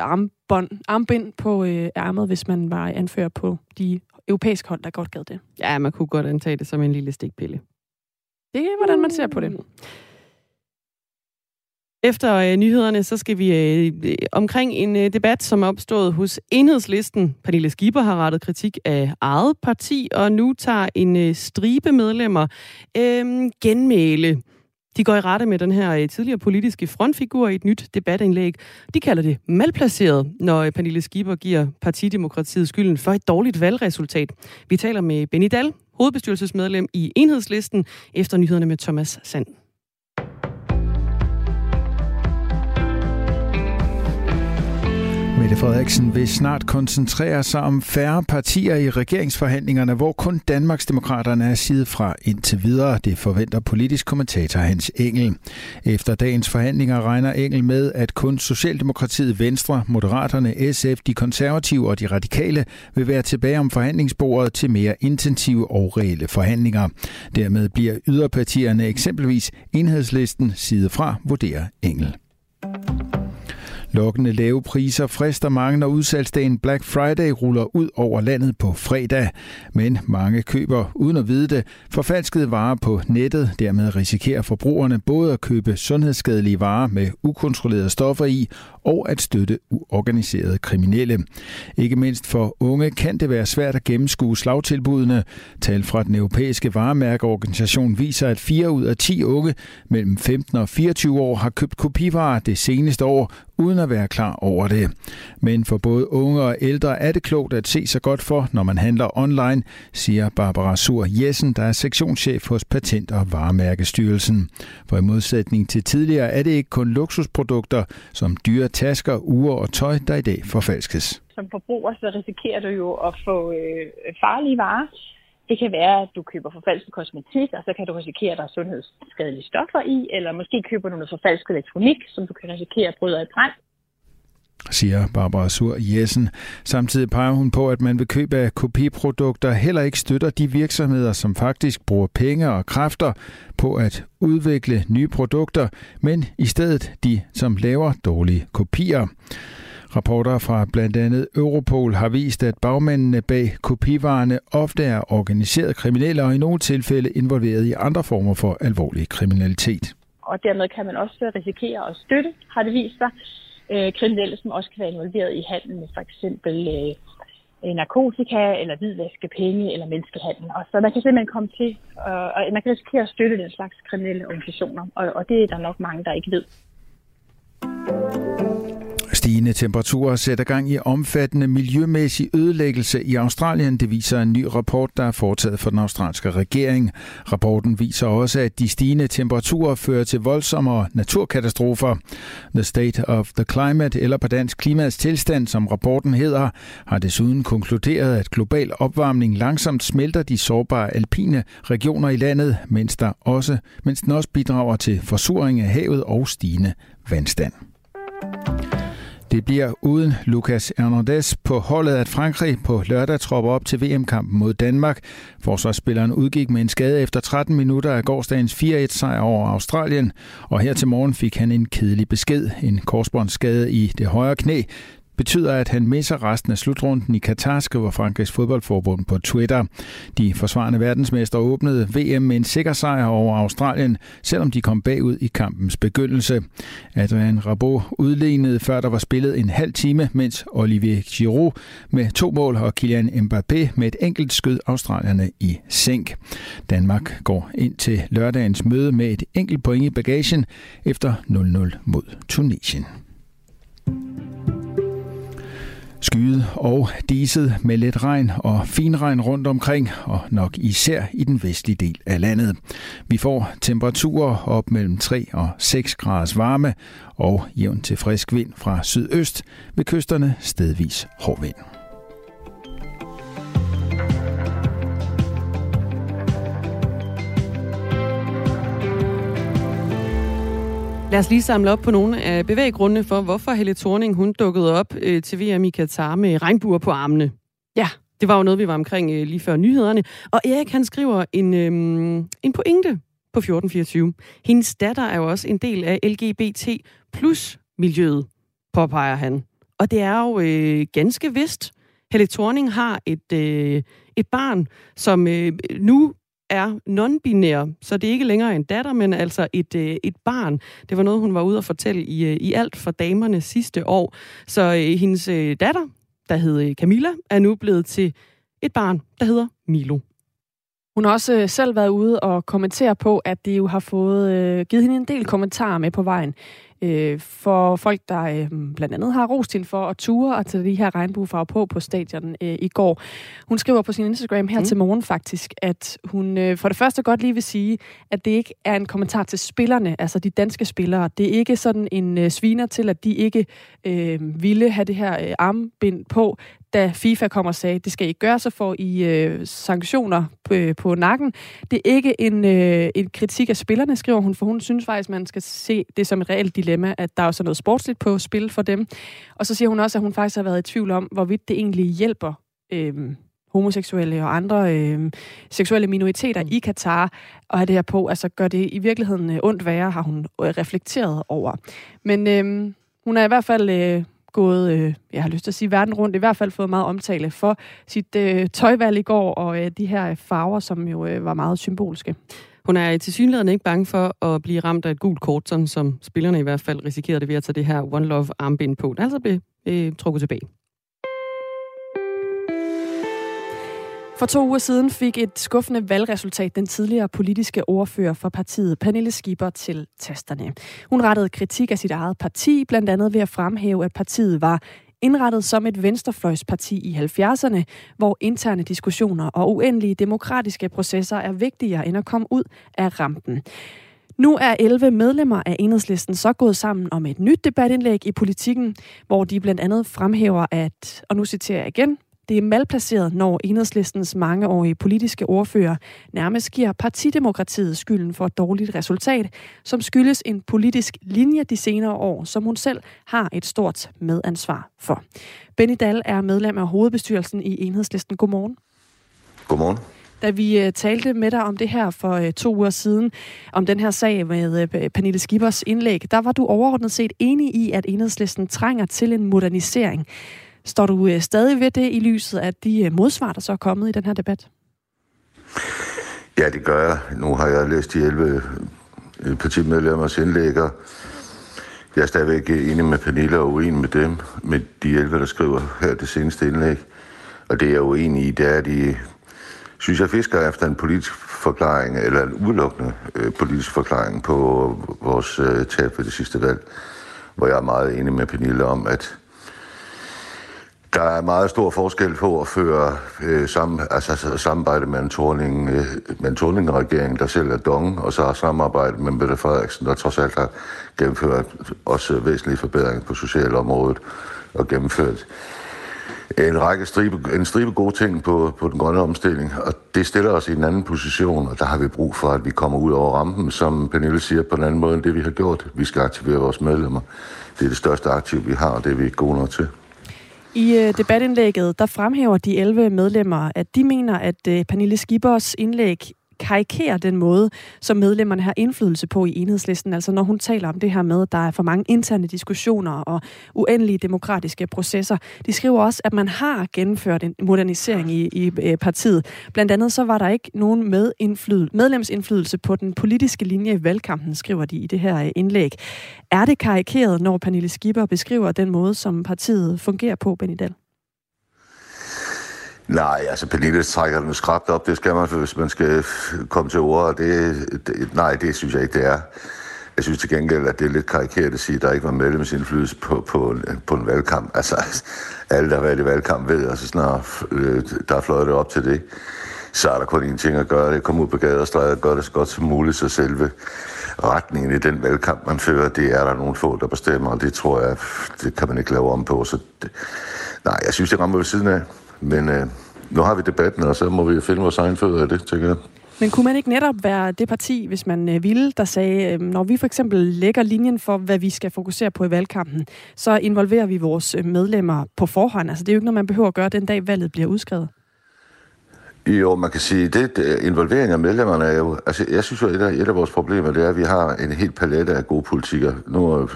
armbånd, armbind på øh, ærmet, hvis man var anfører på de europæiske hold, der godt gad det. Ja, man kunne godt antage det som en lille stikpille. Det er, hvordan man ser på det. Efter øh, nyhederne, så skal vi øh, omkring en øh, debat, som er opstået hos Enhedslisten. Pernille Skipper har rettet kritik af eget parti, og nu tager en øh, stribe medlemmer øh, genmæle. De går i rette med den her øh, tidligere politiske frontfigur i et nyt debatindlæg. De kalder det malplaceret, når øh, Pernille Skipper giver Partidemokratiet skylden for et dårligt valgresultat. Vi taler med Benny Dahl, hovedbestyrelsesmedlem i Enhedslisten, efter nyhederne med Thomas Sand. Mette Frederiksen vil snart koncentrere sig om færre partier i regeringsforhandlingerne, hvor kun Danmarksdemokraterne er side fra indtil videre. Det forventer politisk kommentator Hans Engel. Efter dagens forhandlinger regner Engel med, at kun Socialdemokratiet, Venstre, Moderaterne, SF, de konservative og de radikale vil være tilbage om forhandlingsbordet til mere intensive og reelle forhandlinger. Dermed bliver yderpartierne eksempelvis enhedslisten side fra, vurderer Engel. Lokkende lave priser frister mange, når udsalgsdagen Black Friday ruller ud over landet på fredag. Men mange køber, uden at vide det, forfalskede varer på nettet. Dermed risikerer forbrugerne både at købe sundhedsskadelige varer med ukontrollerede stoffer i, og at støtte uorganiserede kriminelle. Ikke mindst for unge kan det være svært at gennemskue slagtilbudene. Tal fra den europæiske varemærkeorganisation viser, at 4 ud af 10 unge mellem 15 og 24 år har købt kopivarer det seneste år, uden at være klar over det. Men for både unge og ældre er det klogt at se sig godt for, når man handler online, siger Barbara Sur Jessen, der er sektionschef hos Patent- og Varemærkestyrelsen. For i modsætning til tidligere er det ikke kun luksusprodukter som dyre tasker, ure og tøj, der i dag forfalskes. Som forbruger så risikerer du jo at få øh, farlige varer. Det kan være, at du køber forfalsket kosmetik, og så kan du risikere, at der er sundhedsskadelige stoffer i, eller måske køber du noget forfalsket elektronik, som du kan risikere at bryde i brand siger Barbara Sur Jessen. Samtidig peger hun på, at man ved køb af kopiprodukter heller ikke støtter de virksomheder, som faktisk bruger penge og kræfter på at udvikle nye produkter, men i stedet de, som laver dårlige kopier. Rapporter fra blandt andet Europol har vist, at bagmændene bag kopivarerne ofte er organiseret kriminelle og i nogle tilfælde involveret i andre former for alvorlig kriminalitet. Og dermed kan man også risikere at støtte, har det vist sig, øh, kriminelle, som også kan være involveret i handel med for eksempel øh, narkotika, eller hvidvaske penge, eller menneskehandel. Og så man kan simpelthen komme til, øh, og man kan risikere at støtte den slags kriminelle organisationer, og, og det er der nok mange, der ikke ved. Stigende temperaturer sætter gang i omfattende miljømæssig ødelæggelse i Australien. Det viser en ny rapport, der er foretaget for den australske regering. Rapporten viser også, at de stigende temperaturer fører til voldsommere naturkatastrofer. The State of the Climate, eller på dansk klimats tilstand, som rapporten hedder, har desuden konkluderet, at global opvarmning langsomt smelter de sårbare alpine regioner i landet, mens, der også, mens den også bidrager til forsuring af havet og stigende vandstand. Det bliver uden Lucas Hernandez på holdet, at Frankrig på lørdag tropper op til VM-kampen mod Danmark. Forsvarsspilleren udgik med en skade efter 13 minutter af gårdsdagens 4-1-sejr over Australien, og her til morgen fik han en kedelig besked. En korsbåndsskade i det højre knæ, betyder, at han misser resten af slutrunden i Katar, skriver Frankrigs fodboldforbund på Twitter. De forsvarende verdensmester åbnede VM med en sikker sejr over Australien, selvom de kom bagud i kampens begyndelse. Adrian Rabot udlignede, før der var spillet en halv time, mens Olivier Giroud med to mål og Kylian Mbappé med et enkelt skød australierne i sænk. Danmark går ind til lørdagens møde med et enkelt point i bagagen efter 0-0 mod Tunesien skyet og diset med lidt regn og finregn rundt omkring, og nok især i den vestlige del af landet. Vi får temperaturer op mellem 3 og 6 graders varme og jævn til frisk vind fra sydøst, ved kysterne stedvis hård vind. Lad os lige samle op på nogle af bevæggrundene for, hvorfor Helle Thorning hun dukkede op øh, til VM i Katar med regnbuer på armene. Ja, det var jo noget, vi var omkring øh, lige før nyhederne. Og Erik han skriver en, øh, en pointe på 1424. Hendes datter er jo også en del af LGBT plus miljøet, påpeger han. Og det er jo øh, ganske vist. Helle Thorning har et, øh, et barn, som øh, nu er non-binær, så det er ikke længere en datter, men altså et, øh, et barn. Det var noget, hun var ude at fortælle i, øh, i alt for damerne sidste år. Så øh, hendes øh, datter, der hed Camilla, er nu blevet til et barn, der hedder Milo. Hun har også øh, selv været ude og kommentere på, at det jo har fået øh, givet hende en del kommentarer med på vejen øh, for folk, der øh, blandt andet har rost hende for at ture og tage de her regnbuefarver på på stadion øh, i går. Hun skriver på sin Instagram her mm. til morgen faktisk, at hun øh, for det første godt lige vil sige, at det ikke er en kommentar til spillerne, altså de danske spillere. Det er ikke sådan en øh, sviner til, at de ikke øh, ville have det her øh, armbind på da FIFA kommer og sagde, det skal I gøre, så får I øh, sanktioner på, øh, på nakken. Det er ikke en, øh, en kritik af spillerne, skriver hun, for hun synes faktisk, man skal se det som et reelt dilemma, at der er også noget sportsligt på spil for dem. Og så siger hun også, at hun faktisk har været i tvivl om, hvorvidt det egentlig hjælper øh, homoseksuelle og andre øh, seksuelle minoriteter i Katar og have det her på. Altså gør det i virkeligheden øh, ondt værre, har hun øh, reflekteret over. Men øh, hun er i hvert fald... Øh, gået, øh, jeg har lyst til at sige verden rundt, i hvert fald fået meget omtale for sit øh, tøjvalg i går, og øh, de her farver, som jo øh, var meget symbolske. Hun er til synligheden ikke bange for at blive ramt af et gult kort, sådan som spillerne i hvert fald risikerede det ved at tage det her One Love armbind på. Det altså blev øh, trukket tilbage. For to uger siden fik et skuffende valgresultat den tidligere politiske ordfører for partiet, Pernille Skipper, til tasterne. Hun rettede kritik af sit eget parti, blandt andet ved at fremhæve, at partiet var indrettet som et venstrefløjsparti i 70'erne, hvor interne diskussioner og uendelige demokratiske processer er vigtigere end at komme ud af rampen. Nu er 11 medlemmer af enhedslisten så gået sammen om et nyt debatindlæg i politikken, hvor de blandt andet fremhæver, at, og nu citerer jeg igen, det er malplaceret, når enhedslistens mangeårige politiske ordfører nærmest giver partidemokratiet skylden for et dårligt resultat, som skyldes en politisk linje de senere år, som hun selv har et stort medansvar for. Benny Dahl er medlem af hovedbestyrelsen i enhedslisten. Godmorgen. Godmorgen. Da vi uh, talte med dig om det her for uh, to uger siden, om den her sag med uh, Pernille Skibers indlæg, der var du overordnet set enig i, at enhedslisten trænger til en modernisering. Står du øh, stadig ved det i lyset af de øh, modsvar, der så er kommet i den her debat? Ja, det gør jeg. Nu har jeg læst de 11 øh, partimedlemmers indlæg, og jeg er stadigvæk øh, enig med Pernille og uenig med dem, med de 11, der skriver her det seneste indlæg. Og det jeg er uenig i, det er, at de synes, jeg fisker efter en politisk forklaring, eller en udelukkende øh, politisk forklaring på vores øh, tab ved det sidste valg, hvor jeg er meget enig med Pernille om, at der er meget stor forskel på at føre øh, sammen, altså, altså, samarbejde med en Torning, øh, med en Torning-regering, der selv er dong, og så har samarbejde med Mette Frederiksen, der trods alt har gennemført også væsentlige forbedringer på socialområdet og gennemført en række stribe, en stribe gode ting på, på den grønne omstilling, og det stiller os i en anden position, og der har vi brug for, at vi kommer ud over rampen, som Pernille siger, på en anden måde end det, vi har gjort. Vi skal aktivere vores medlemmer. Det er det største aktiv, vi har, og det er vi ikke gode nok til. I øh, debatindlægget, der fremhæver de 11 medlemmer, at de mener, at øh, Pernille Skibers indlæg karikere den måde, som medlemmerne har indflydelse på i enhedslisten. Altså når hun taler om det her med, at der er for mange interne diskussioner og uendelige demokratiske processer. De skriver også, at man har gennemført en modernisering i, i øh, partiet. Blandt andet så var der ikke nogen med medlemsindflydelse på den politiske linje i valgkampen, skriver de i det her øh, indlæg. Er det karikeret, når Pernille Skipper beskriver den måde, som partiet fungerer på, Benidal? Nej, altså Pernille trækker den skrabt op, det skal man, hvis man skal komme til ord, det, det, nej, det synes jeg ikke, det er. Jeg synes til gengæld, at det er lidt karikeret at sige, at der ikke var medlemsindflydelse på, på, en, på en valgkamp. Altså, alle, der har været i valgkamp, ved, altså snart øh, der er fløjet det op til det, så er der kun én ting at gøre, det er at komme ud på gader og stræde og gøre det så godt som muligt, så selve retningen i den valgkamp, man fører, det er der nogle få, der bestemmer, og det tror jeg, det kan man ikke lave om på. Så det, nej, jeg synes, det rammer ved siden af. Men øh, nu har vi debatten, og så må vi finde vores egen fødder af det, tænker jeg. Men kunne man ikke netop være det parti, hvis man øh, ville, der sagde, øh, når vi for eksempel lægger linjen for, hvad vi skal fokusere på i valgkampen, så involverer vi vores øh, medlemmer på forhånd. Altså det er jo ikke noget, man behøver at gøre den dag, valget bliver udskrevet. Jo, man kan sige, det, det involvering af medlemmerne er jo... Altså, jeg synes jo, et af, et af vores problemer, det er, at vi har en helt palette af gode politikker. Nu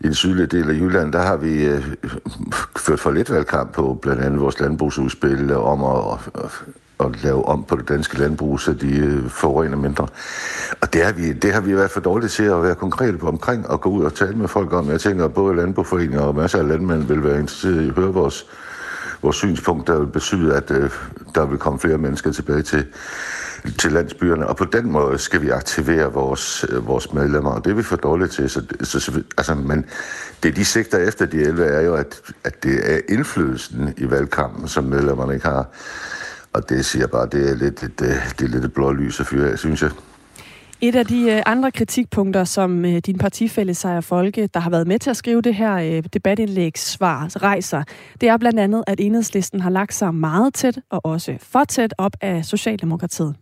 i den sydlige del af Jylland, der har vi øh, ført for lidt valgkamp på blandt andet vores landbrugsudspil om at, at, at lave om på det danske landbrug, så de øh, forurener mindre. Og det har, vi, det har vi været for dårligt til at være konkrete på omkring og gå ud og tale med folk om. Jeg tænker, at både landbrugforeninger og masser af landmænd vil være interesseret i at høre vores vores synspunkt, der vil betyde, at øh, der vil komme flere mennesker tilbage til, til landsbyerne, og på den måde skal vi aktivere vores, øh, vores medlemmer, og det er vi for dårlige til. Så, så, altså, men det de sigter efter de 11 er jo, at, at det er indflydelsen i valgkampen, som medlemmerne ikke har. Og det siger bare, det er lidt et, øh, det er lidt et blå lys at fyre af, synes jeg. Et af de øh, andre kritikpunkter, som din partifælle Sejer Folke, der har været med til at skrive det her debatindlæg, svar rejser, det er blandt andet, at enhedslisten har lagt sig meget tæt og også for tæt op af Socialdemokratiet.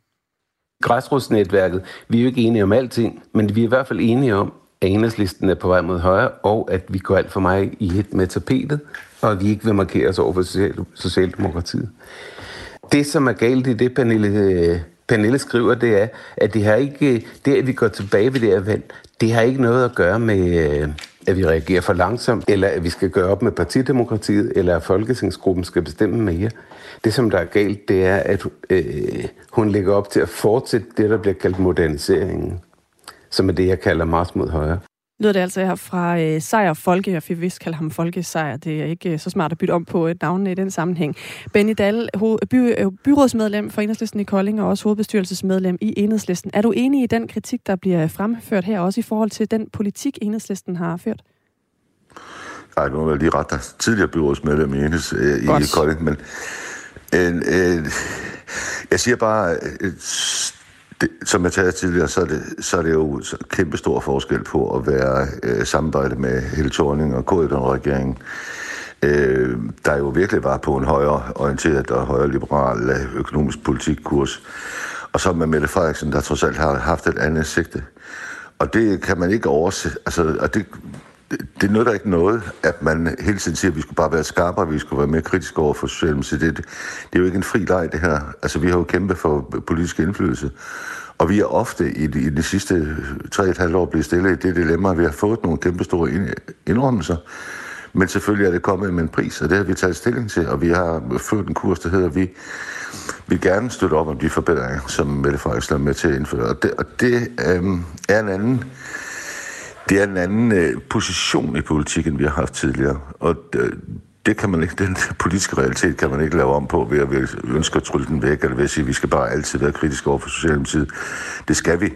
Græsrodsnetværket, vi er jo ikke enige om alting, men vi er i hvert fald enige om, at enhedslisten er på vej mod højre, og at vi går alt for meget i hit med tapetet, og at vi ikke vil markere os over for Socialdemokratiet. Det, som er galt i det, Pernille Pernille skriver, det er, at det har ikke, det, at vi går tilbage ved det her valg, det har ikke noget at gøre med, øh, at vi reagerer for langsomt, eller at vi skal gøre op med partidemokratiet, eller at Folketingsgruppen skal bestemme mere. Det, som der er galt, det er, at øh, hun lægger op til at fortsætte det, der bliver kaldt moderniseringen, som er det, jeg kalder Mars mod højre lyder det altså her fra øh, Sejr Folke. Jeg fik vist kalde ham Folke Sejr. Det er ikke øh, så smart at bytte om på et navn i den sammenhæng. Benny Dahl, ho- by, øh, byrådsmedlem for Enhedslisten i Kolding og også hovedbestyrelsesmedlem i Enhedslisten. Er du enig i den kritik, der bliver fremført her, også i forhold til den politik, Enhedslisten har ført? Nej, nu er jeg lige ret der. Tidligere byrådsmedlem i, Enheds, øh, i Kolding, men øh, øh, jeg siger bare, øh, det, som jeg talte tidligere, så er det, så er det jo kæmpe stor forskel på at være øh, samarbejde med Helle Thorning og K1-regeringen, øh, der jo virkelig var på en højere orienteret og højere liberal øh, økonomisk politikkurs, og så med Mette Frederiksen, der trods alt har haft et andet sigte. Og det kan man ikke overse, altså, og det, det, det nytter ikke noget, at man hele tiden siger, at vi skulle bare være skarpere, vi skulle være mere kritiske over for Socialdemokratiet. Det, det, det er jo ikke en fri leg, det her. Altså, vi har jo kæmpet for politisk indflydelse. Og vi er ofte i de, i de sidste tre et halvt år blevet stillet i det dilemma, at vi har fået nogle kæmpe store indrømmelser. Men selvfølgelig er det kommet med en pris, og det har vi taget stilling til, og vi har ført en kurs, der hedder, at vi vil gerne støtte op om de forbedringer, som Mette Frederiksen er med til at indføre. Og det, og det øhm, er en anden det er en anden øh, position i politikken, vi har haft tidligere. Og øh, det kan man ikke, den politiske realitet kan man ikke lave om på ved at ønske at trylle den væk, eller ved at sige, at vi skal bare altid være kritiske over for Socialdemokratiet. Det skal vi,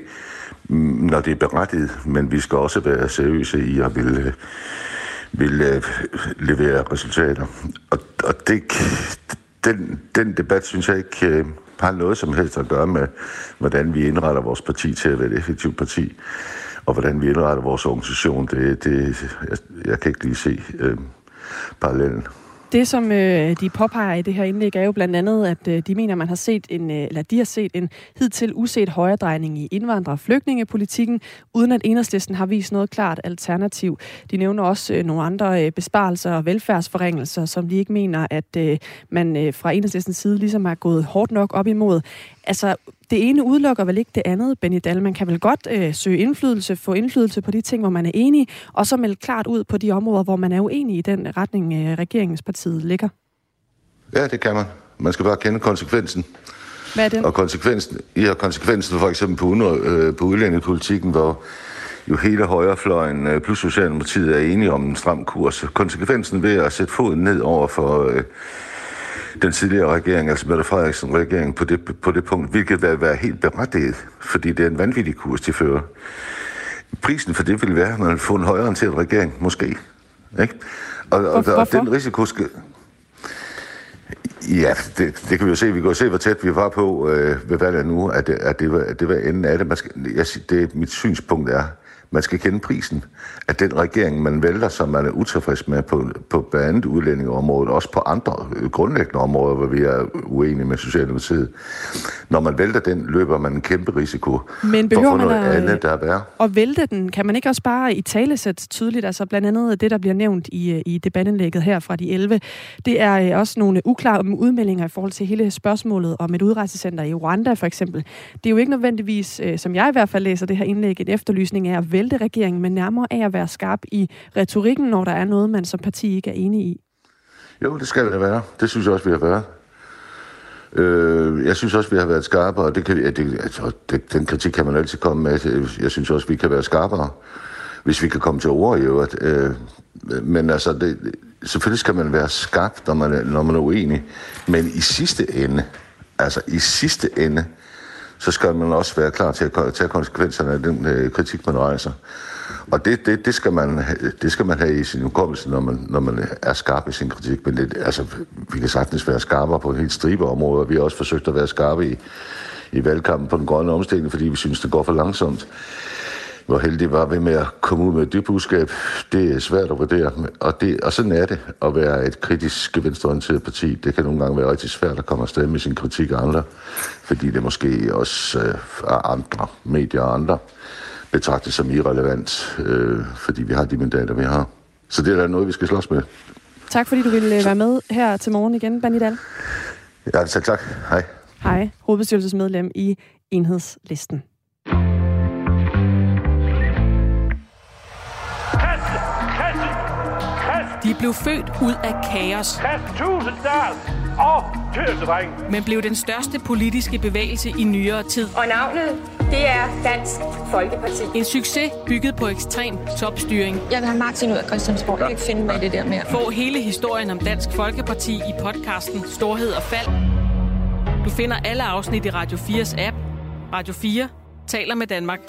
mm, når det er berettiget, men vi skal også være seriøse i at ville, øh, ville øh, levere resultater. Og, og det, den, den debat, synes jeg ikke øh, har noget som helst at gøre med, hvordan vi indretter vores parti til at være et effektivt parti og hvordan vi indretter vores organisation, det, det, jeg, jeg kan ikke lige se øh, parallellen. Det, som øh, de påpeger i det her indlæg, er jo blandt andet, at øh, de mener, man har set en, øh, eller de har set en hidtil uset højredrejning i indvandrer- og flygtningepolitikken, uden at enhedslisten har vist noget klart alternativ. De nævner også øh, nogle andre øh, besparelser og velfærdsforringelser, som de ikke mener, at øh, man øh, fra enhedslistens side ligesom har gået hårdt nok op imod. Altså, det ene udelukker vel ikke det andet, Benny Dahl. Man kan vel godt øh, søge indflydelse, få indflydelse på de ting, hvor man er enig, og så melde klart ud på de områder, hvor man er uenig i den retning, øh, regeringspartiet ligger. Ja, det kan man. Man skal bare kende konsekvensen. Hvad er den? Og konsekvensen, ja, konsekvensen for eksempel på, under, øh, på udlændingepolitikken, hvor jo hele højrefløjen øh, plus Socialdemokratiet er enige om en stram kurs. Konsekvensen ved at sætte foden ned over for... Øh, den tidligere regering, altså Mette Frederiksen regering, på det, på det punkt, hvilket vil være helt berettiget, fordi det er en vanvittig kurs, de fører. Prisen for det vil være, at man får en højere orienteret regering, måske. Ikke? Og, og, og den risiko skal... Ja, det, det kan vi jo se. Vi kan jo se, hvor tæt vi var på øh, ved valget nu, at det, at det, var, at det var enden af det. Man skal, jeg, det. Mit synspunkt er, man skal kende prisen af den regering, man vælger, som man er utilfreds med på, på blandt andet udlændingeområdet, også på andre grundlæggende områder, hvor vi er uenige med Socialdemokratiet. Når man vælter den, løber man en kæmpe risiko Men behøver for man noget at, andet, der er værre. at vælte den? Kan man ikke også bare i tale sætte tydeligt, altså blandt andet det, der bliver nævnt i, i debatindlægget her fra de 11, det er øh, også nogle uklare udmeldinger i forhold til hele spørgsmålet om et udrejsecenter i Rwanda for eksempel. Det er jo ikke nødvendigvis, øh, som jeg i hvert fald læser det her indlæg, en efterlysning af at vælte regeringen, men nærmere af at være skarp i retorikken, når der er noget, man som parti ikke er enig i? Jo, det skal det være. Det synes jeg også, vi har været. Øh, jeg synes også, vi har været skarpere, og det kan, ja, det, altså, det, den kritik kan man altid komme med. Jeg synes også, vi kan være skarpere, hvis vi kan komme til ord i øvrigt. Øh, men altså, det, selvfølgelig skal man være skarp, når man, når man er uenig, men i sidste ende, altså i sidste ende, så skal man også være klar til at tage konsekvenserne af den øh, kritik, man rejser. Og det, det, det, skal man, det skal man have i sin hukommelse, når man, når man øh, er skarp i sin kritik. Men det, altså, vi kan sagtens være skarpere på en helt stribe områder. Vi har også forsøgt at være skarpe i, i valgkampen på den grønne omstilling, fordi vi synes, det går for langsomt. Hvor heldig var vi med at komme ud med det budskab, det er svært at vurdere. Og, det, og sådan er det at være et kritisk venstreorienteret parti. Det kan nogle gange være rigtig svært at komme afsted med sin kritik af andre, fordi det måske også øh, er andre medier og andre betragtet som irrelevant, øh, fordi vi har de mandater, vi har. Så det er da noget, vi skal slås med. Tak fordi du ville øh, være med her til morgen igen, Banidal. Ja, tak, tak. Hej. Hej, hovedbestyrelsesmedlem i Enhedslisten. De blev født ud af kaos. Tusinddal og tøsedreng. Men blev den største politiske bevægelse i nyere tid. Og navnet, det er Dansk Folkeparti. En succes bygget på ekstrem topstyring. Jeg vil have Martin ud af Christiansborg. Jeg kan ikke finde mig i det der mere. Få hele historien om Dansk Folkeparti i podcasten Storhed og Fald. Du finder alle afsnit i Radio 4's app. Radio 4 taler med Danmark.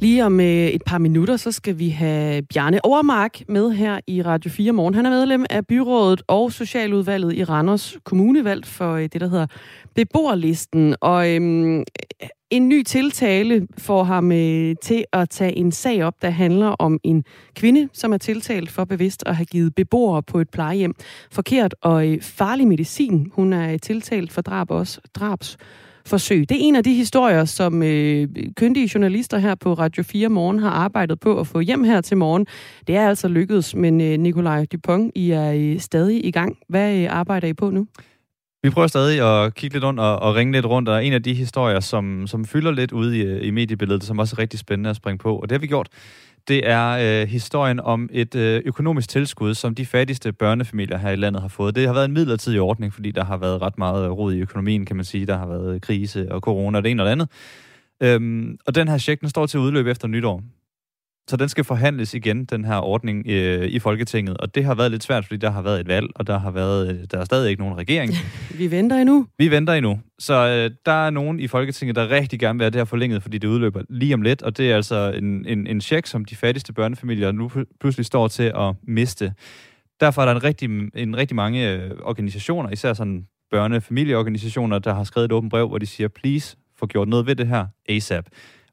Lige om øh, et par minutter, så skal vi have Bjarne Overmark med her i Radio 4 Morgen. Han er medlem af byrådet og socialudvalget i Randers Kommune, valgt for øh, det, der hedder beboerlisten. Og øhm, en ny tiltale får ham øh, til at tage en sag op, der handler om en kvinde, som er tiltalt for bevidst at have givet beboere på et plejehjem forkert og øh, farlig medicin. Hun er øh, tiltalt for drab også drabs forsøg. Det er en af de historier, som øh, kyndige journalister her på Radio 4 Morgen har arbejdet på at få hjem her til morgen. Det er altså lykkedes, men øh, Nikolaj Dupont, I er øh, stadig i gang. Hvad øh, arbejder I på nu? Vi prøver stadig at kigge lidt rundt og, og ringe lidt rundt, og en af de historier, som, som fylder lidt ud i, øh, i mediebilledet, som også er rigtig spændende at springe på, og det har vi gjort det er øh, historien om et øh, økonomisk tilskud, som de fattigste børnefamilier her i landet har fået. Det har været en midlertidig ordning, fordi der har været ret meget øh, rod i økonomien, kan man sige. Der har været krise og corona og det ene og det andet. Øhm, og den her check, den står til udløb efter nytår. Så den skal forhandles igen, den her ordning øh, i Folketinget. Og det har været lidt svært, fordi der har været et valg, og der har været øh, der er stadig ikke nogen regering. Vi venter endnu. Vi venter endnu. Så øh, der er nogen i Folketinget, der rigtig gerne vil have det her forlænget, fordi det udløber lige om lidt. Og det er altså en, en, en check, som de fattigste børnefamilier nu pludselig står til at miste. Derfor er der en rigtig, en rigtig mange øh, organisationer, især sådan børnefamilieorganisationer, der har skrevet et åbent brev, hvor de siger, please, få gjort noget ved det her ASAP.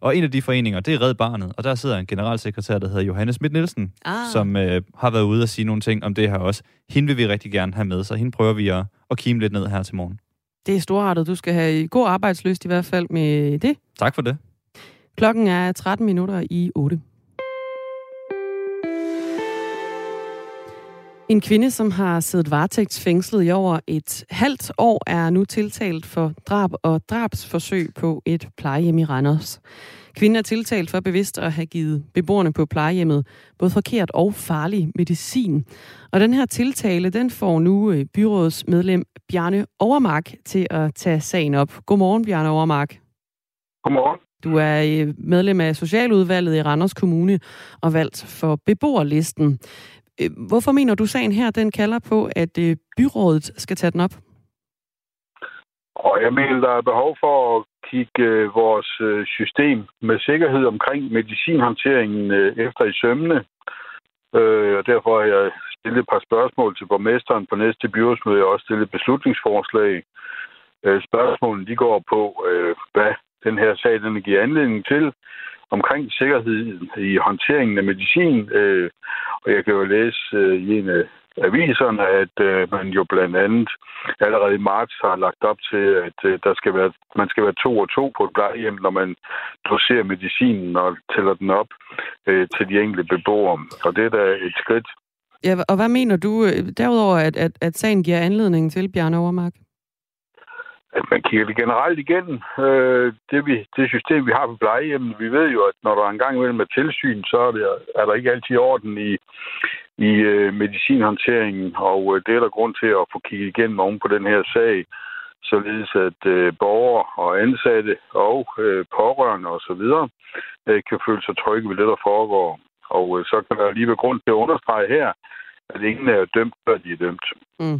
Og en af de foreninger, det er Red Barnet, og der sidder en generalsekretær, der hedder Johannes Schmidt Nielsen, ah. som øh, har været ude og sige nogle ting om det her også. Hende vil vi rigtig gerne have med, så hende prøver vi at, at kime lidt ned her til morgen. Det er storartet. Du skal have god arbejdsløst i hvert fald med det. Tak for det. Klokken er 13 minutter i 8. En kvinde, som har siddet varetægtsfængslet i over et halvt år, er nu tiltalt for drab og drabsforsøg på et plejehjem i Randers. Kvinden er tiltalt for bevidst at have givet beboerne på plejehjemmet både forkert og farlig medicin. Og den her tiltale, den får nu øh, byrådets medlem Bjarne Overmark til at tage sagen op. Godmorgen, Bjarne Overmark. Godmorgen. Du er øh, medlem af Socialudvalget i Randers Kommune og valgt for beboerlisten. Øh, hvorfor mener du, sagen her den kalder på, at øh, byrådet skal tage den op? Og jeg mener, der er behov for at kigge øh, vores system med sikkerhed omkring medicinhåndteringen efter i sømne. Og derfor har jeg stillet et par spørgsmål til borgmesteren på næste byrådsmøde. Jeg har også stillet beslutningsforslag. Spørgsmålene de går på, hvad den her sag den giver anledning til omkring sikkerhed i håndteringen af medicin. Øh, og jeg kan jo læse øh, i en af aviserne, at øh, man jo blandt andet allerede i marts har lagt op til, at øh, der skal være, man skal være to og to på et plejehjem, når man doserer medicinen og tæller den op øh, til de enkelte beboere. Og det er da et skridt. Ja, og hvad mener du øh, derudover, at, at, at sagen giver anledning til, Bjarne Overmark? At man kigger det generelt igennem. Øh, det, vi, det system, vi har på plejehjemmet, vi ved jo, at når der er en gang imellem er tilsyn, så er, det, er der ikke altid orden i, i øh, medicinhåndteringen, og øh, det er der grund til at få kigget igennem oven på den her sag, således at øh, borgere og ansatte og øh, pårørende osv. Øh, kan føle sig trygge ved det, der foregår. Og øh, så kan der lige være grund til at understrege her, at ingen er dømt, før de er dømt. Mm.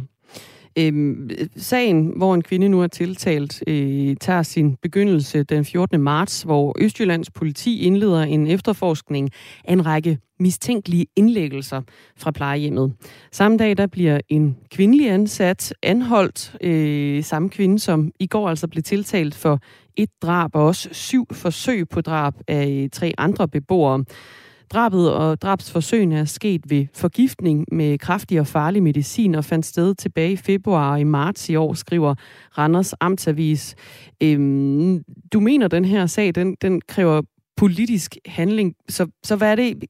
Øhm, sagen, hvor en kvinde nu er tiltalt, øh, tager sin begyndelse den 14. marts, hvor Østjyllands politi indleder en efterforskning af en række mistænkelige indlæggelser fra plejehjemmet. Samme dag der bliver en kvindelig ansat anholdt, øh, samme kvinde, som i går altså blev tiltalt for et drab og også syv forsøg på drab af øh, tre andre beboere. Drabet og drabsforsøgene er sket ved forgiftning med kraftig og farlig medicin og fandt sted tilbage i februar og i marts i år, skriver Randers Amtsavis. Øhm, du mener, den her sag, den, den kræver politisk handling. Så, så hvad er det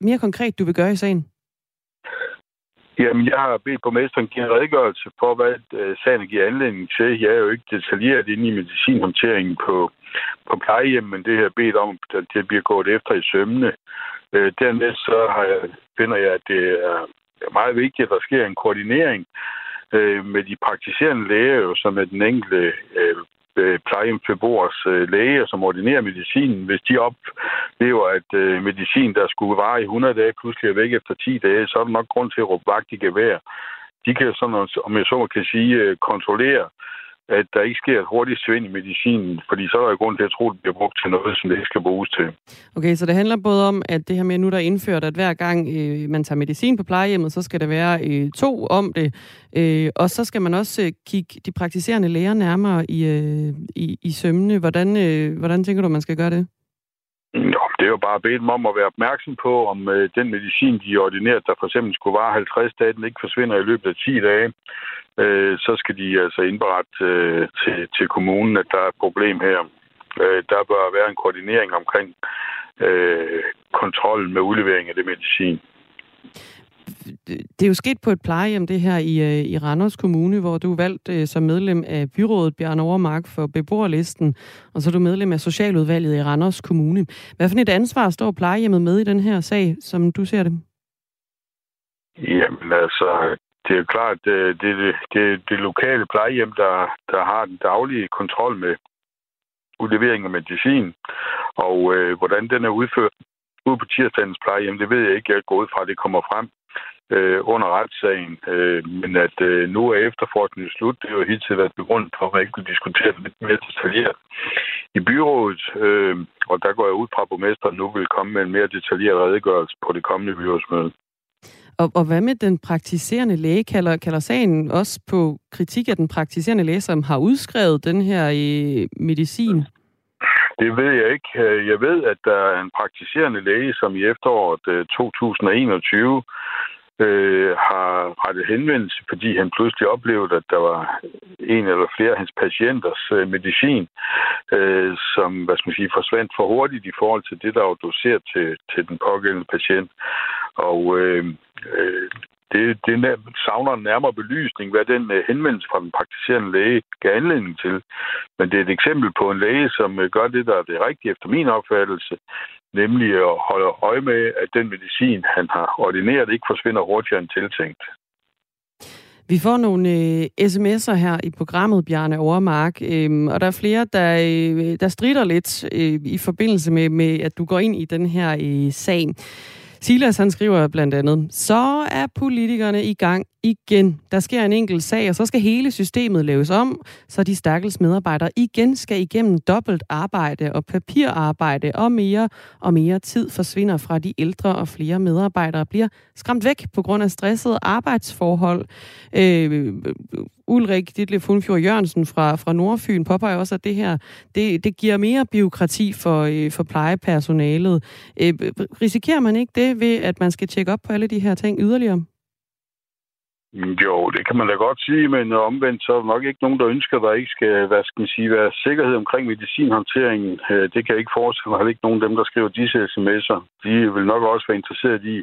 mere konkret, du vil gøre i sagen? Jamen, jeg har bedt borgmesteren give en redegørelse for, hvad øh, sagen giver anledning til. Jeg er jo ikke detaljeret inde i medicinhåndteringen på, på plejehjem, men det her bedt om, at det bliver gået efter i sømmene. Øh, dernæst så har jeg, finder jeg, at det er meget vigtigt, at der sker en koordinering øh, med de praktiserende læger, jo, som er den enkelte øh, øh plejehjemsbeboers øh, læge, som ordinerer medicinen. Hvis de oplever, at øh, medicin, der skulle vare i 100 dage, pludselig er væk efter 10 dage, så er der nok grund til at råbe vagt i gevær. De kan, sådan, om jeg så kan sige, øh, kontrollere at der ikke sker et hurtigt svind i medicinen, fordi så er der grund til at tro, at det bliver brugt til noget, som det ikke skal bruges til. Okay, så det handler både om, at det her med nu, der er indført, at hver gang øh, man tager medicin på plejehjemmet, så skal der være øh, to om det, øh, og så skal man også øh, kigge de praktiserende læger nærmere i, øh, i, i sømne. Hvordan, øh, hvordan tænker du, man skal gøre det? Jo, det er jo bare bedt dem om at være opmærksom på, om øh, den medicin, de er ordineret, der for eksempel skulle vare 50 dage, den ikke forsvinder i løbet af 10 dage øh, så skal de altså indberette øh, til, til kommunen, at der er et problem her. Øh, der bør være en koordinering omkring øh, kontrollen med udlevering af det medicin. Det er jo sket på et plejehjem, det her i, øh, i Randers Kommune, hvor du er valgt øh, som medlem af byrådet Bjørn Overmark for beboerlisten, og så er du medlem af Socialudvalget i Randers Kommune. Hvad for et ansvar står plejehjemmet med i den her sag, som du ser det? Jamen altså, det er klart, øh, det er det, det, det lokale plejehjem, der, der har den daglige kontrol med udlevering af medicin, og øh, hvordan den er udført ude på tirsdagens plejehjem, det ved jeg ikke. Jeg går ud fra, at det kommer frem øh, under retssagen. Øh, men at øh, nu er efterforskningen slut, det er jo helt til været begrundet for, at man ikke kunne diskutere det lidt mere detaljeret i byrådet. Øh, og der går jeg ud fra, at borgmesteren nu vil komme med en mere detaljeret redegørelse på det kommende byrådsmøde. Og, og hvad med den praktiserende læge? Kalder, kalder sagen også på kritik af den praktiserende læge, som har udskrevet den her øh, medicin? Det ved jeg ikke. Øh, jeg ved, at der er en praktiserende læge, som i efteråret øh, 2021 øh, har rettet henvendelse, fordi han pludselig oplevede, at der var en eller flere af hans patienters øh, medicin, øh, som hvad skal man sige, forsvandt for hurtigt i forhold til det, der var doseret til, til den pågældende patient. Og øh, øh, det, det savner en nærmere belysning, hvad den øh, henvendelse fra den praktiserende læge gav anledning til. Men det er et eksempel på en læge, som øh, gør det, der er det rigtige efter min opfattelse, nemlig at holde øje med, at den medicin, han har ordineret, ikke forsvinder hurtigere end tiltænkt. Vi får nogle øh, sms'er her i programmet, Bjarne Overmark, øh, og der er flere, der, øh, der strider lidt øh, i forbindelse med, med, at du går ind i den her øh, sag. Silas han skriver blandt andet, så er politikerne i gang igen. Der sker en enkelt sag, og så skal hele systemet laves om, så de stakkels medarbejdere igen skal igennem dobbelt arbejde og papirarbejde, og mere og mere tid forsvinder fra de ældre, og flere medarbejdere bliver skræmt væk på grund af stressede arbejdsforhold. Øh, Ulrik Ditle Funfjord Jørgensen fra, fra Nordfyn påpeger også, at det her det, det giver mere byråkrati for, øh, for plejepersonalet. Øh, risikerer man ikke det ved, at man skal tjekke op på alle de her ting yderligere? Jo, det kan man da godt sige, men omvendt så er der nok ikke nogen, der ønsker, at der ikke skal, hvad skal man sige, være sikkerhed omkring medicinhåndteringen. Øh, det kan jeg ikke forestille mig. ikke nogen af dem, der skriver disse sms'er. De vil nok også være interesseret i,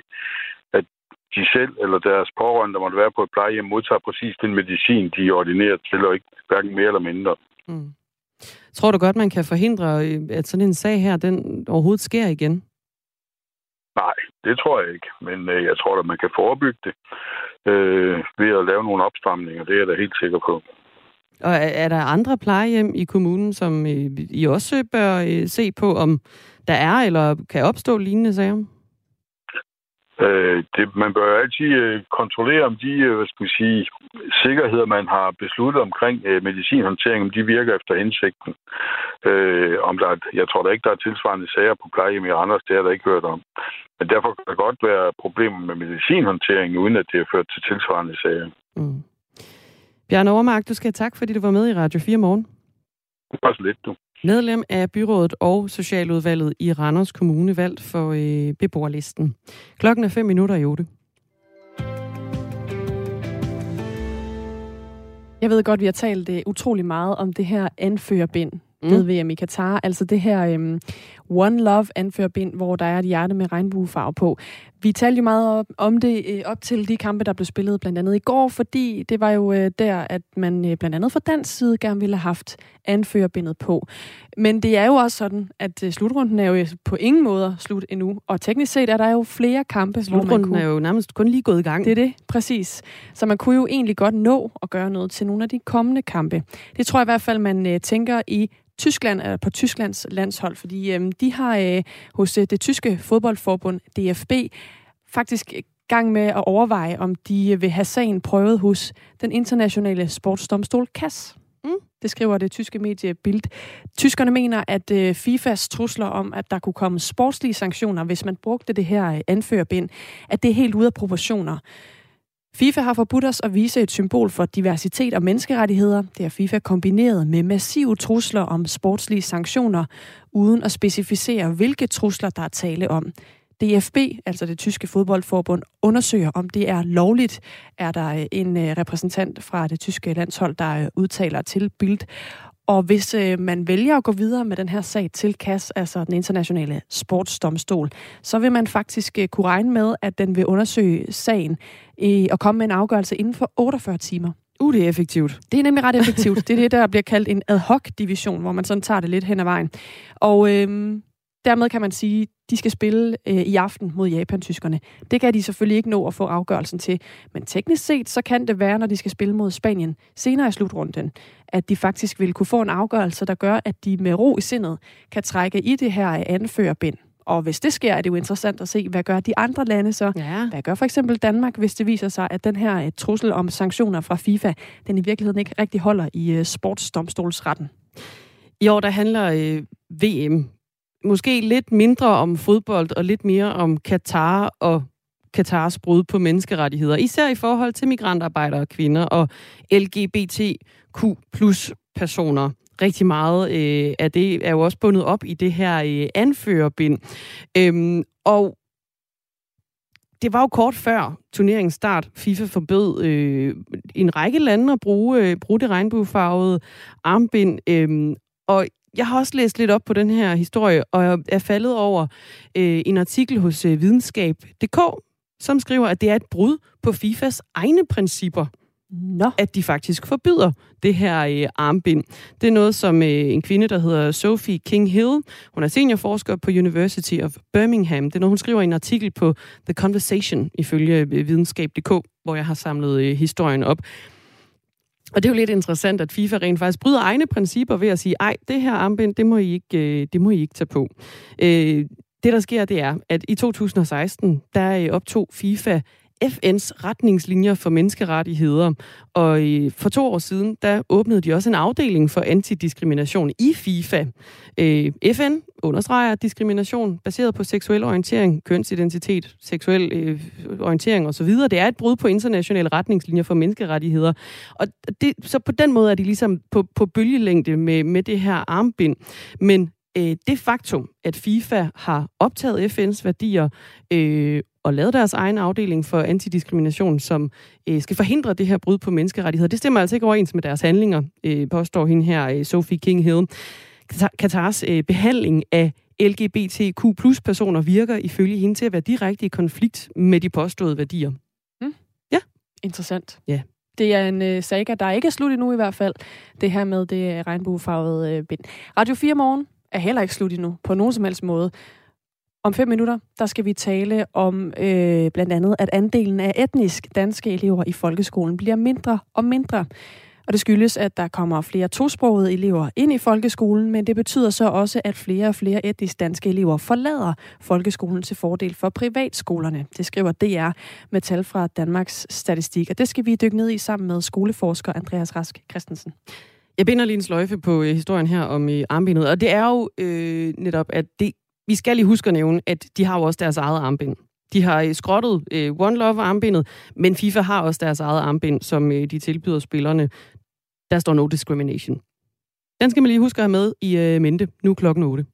de selv eller deres pårørende, der måtte være på et plejehjem, modtager præcis den medicin, de er ordineret til, og ikke hverken mere eller mindre. Mm. Tror du godt, man kan forhindre, øh, at sådan en sag her, den overhovedet sker igen? Nej, det tror jeg ikke. Men øh, jeg tror at man kan forebygge det øh, ved at lave nogle opstramninger. Det er jeg da helt sikker på. Og er der andre plejehjem i kommunen, som øh, I også bør øh, se på, om der er eller kan opstå lignende sager? Øh, det, man bør altid øh, kontrollere, om de øh, hvad skal vi sige, sikkerheder, man har besluttet omkring øh, medicinhåndtering, om de virker efter hensigten. Øh, om der er, jeg tror da ikke, der er tilsvarende sager på plejehjem i andre steder, der ikke hørt om. Men derfor kan der godt være problemer med medicinhåndtering, uden at det har ført til tilsvarende sager. Mm. Bjørn Overmark, du skal have tak, fordi du var med i Radio 4 morgen. Det var så lidt, du. Medlem af byrådet og Socialudvalget i Randers Kommune, valgt for øh, beboerlisten. Klokken er 5 minutter i 8. Jeg ved godt, vi har talt uh, utrolig meget om det her anførerbind mm. ved VM i Katar. Altså det her um, One Love anførerbind, hvor der er et hjerte med regnbuefarve på. Vi talte jo meget op, om det øh, op til de kampe, der blev spillet blandt andet i går, fordi det var jo øh, der, at man øh, blandt andet fra dansk side gerne ville have haft anførerbindet på. Men det er jo også sådan, at øh, slutrunden er jo på ingen måde slut endnu, og teknisk set er der jo flere kampe. Slutrunden kunne... er jo nærmest kun lige gået i gang. Det er det, præcis. Så man kunne jo egentlig godt nå at gøre noget til nogle af de kommende kampe. Det tror jeg i hvert fald, man øh, tænker i Tyskland, eller på Tysklands landshold, fordi øh, de har øh, hos øh, det tyske fodboldforbund DFB faktisk gang med at overveje, om de vil have sagen prøvet hos den internationale sportsdomstol CAS. Mm. Det skriver det tyske medie Bild. Tyskerne mener, at øh, FIFAs trusler om, at der kunne komme sportslige sanktioner, hvis man brugte det her øh, anførerbind, at det er helt ude af proportioner. FIFA har forbudt os at vise et symbol for diversitet og menneskerettigheder. Det har FIFA kombineret med massive trusler om sportslige sanktioner, uden at specificere, hvilke trusler der er tale om. DFB, altså det tyske fodboldforbund, undersøger, om det er lovligt. Er der en øh, repræsentant fra det tyske landshold, der øh, udtaler til Bild. Og hvis øh, man vælger at gå videre med den her sag til CAS, altså den internationale sportsdomstol, så vil man faktisk øh, kunne regne med, at den vil undersøge sagen øh, og komme med en afgørelse inden for 48 timer. Uh, det er effektivt. Det er nemlig ret effektivt. det er det, der bliver kaldt en ad hoc-division, hvor man sådan tager det lidt hen ad vejen. Og øh, dermed kan man sige, de skal spille øh, i aften mod Japan-tyskerne. Det kan de selvfølgelig ikke nå at få afgørelsen til. Men teknisk set, så kan det være, når de skal spille mod Spanien senere i slutrunden, at de faktisk vil kunne få en afgørelse, der gør, at de med ro i sindet kan trække i det her anførerbind. Og hvis det sker, er det jo interessant at se, hvad gør de andre lande så? Ja. Hvad gør for eksempel Danmark, hvis det viser sig, at den her uh, trussel om sanktioner fra FIFA, den i virkeligheden ikke rigtig holder i uh, sportsdomstolsretten? I år der handler øh, VM måske lidt mindre om fodbold og lidt mere om Katar og Katars brud på menneskerettigheder, især i forhold til migrantarbejdere, kvinder og LGBTQ plus personer. Rigtig meget øh, af det er jo også bundet op i det her øh, anførerbind. Øhm, og det var jo kort før turneringens start. FIFA forbød øh, en række lande at bruge, øh, bruge det regnbuefarvede armbind. Øh, og jeg har også læst lidt op på den her historie, og jeg er faldet over øh, en artikel hos øh, videnskab.dk, som skriver, at det er et brud på FIFAs egne principper. Nå. At de faktisk forbyder det her øh, armbind. Det er noget, som øh, en kvinde, der hedder Sophie King Hill, hun er seniorforsker på University of Birmingham. Det er noget, hun skriver i en artikel på The Conversation, ifølge øh, videnskab.dk, hvor jeg har samlet øh, historien op. Og det er jo lidt interessant, at FIFA rent faktisk bryder egne principper ved at sige, ej, det her armbind, det må I ikke, øh, det må I ikke tage på. Øh, det, der sker, det er, at i 2016, der øh, optog FIFA FN's retningslinjer for menneskerettigheder. Og for to år siden, der åbnede de også en afdeling for antidiskrimination i FIFA. Øh, FN understreger diskrimination baseret på seksuel orientering, kønsidentitet, seksuel øh, orientering osv. Det er et brud på internationale retningslinjer for menneskerettigheder. Og det, så på den måde er de ligesom på, på bølgelængde med, med det her armbind. Men øh, det faktum, at FIFA har optaget FN's værdier øh, og lavet deres egen afdeling for antidiskrimination, som øh, skal forhindre det her brud på menneskerettigheder, det stemmer altså ikke overens med deres handlinger, øh, påstår hende her, øh, Sophie King Hill. Katars øh, behandling af LGBTQ plus personer virker ifølge hende til at være direkte i konflikt med de påståede værdier. Mm. Ja. Interessant. Ja. Det er en øh, saga, der ikke er slut endnu i hvert fald. Det her med det regnbuefarvede øh, bind. Radio 4 morgen er heller ikke slut endnu, på nogen som helst måde. Om fem minutter, der skal vi tale om øh, blandt andet, at andelen af etnisk danske elever i folkeskolen bliver mindre og mindre. Og det skyldes, at der kommer flere tosprogede elever ind i folkeskolen, men det betyder så også, at flere og flere etnisk danske elever forlader folkeskolen til fordel for privatskolerne. Det skriver DR med tal fra Danmarks Statistik, og det skal vi dykke ned i sammen med skoleforsker Andreas Rask Christensen. Jeg binder lige en sløjfe på øh, historien her om øh, i armbindet, og det er jo øh, netop, at det, vi skal lige huske at nævne, at de har jo også deres eget armbind. De har øh, skrottet øh, One Love armbindet, men FIFA har også deres eget armbind, som øh, de tilbyder spillerne. Der står no discrimination. Den skal man lige huske at have med i øh, mente nu klokken 8.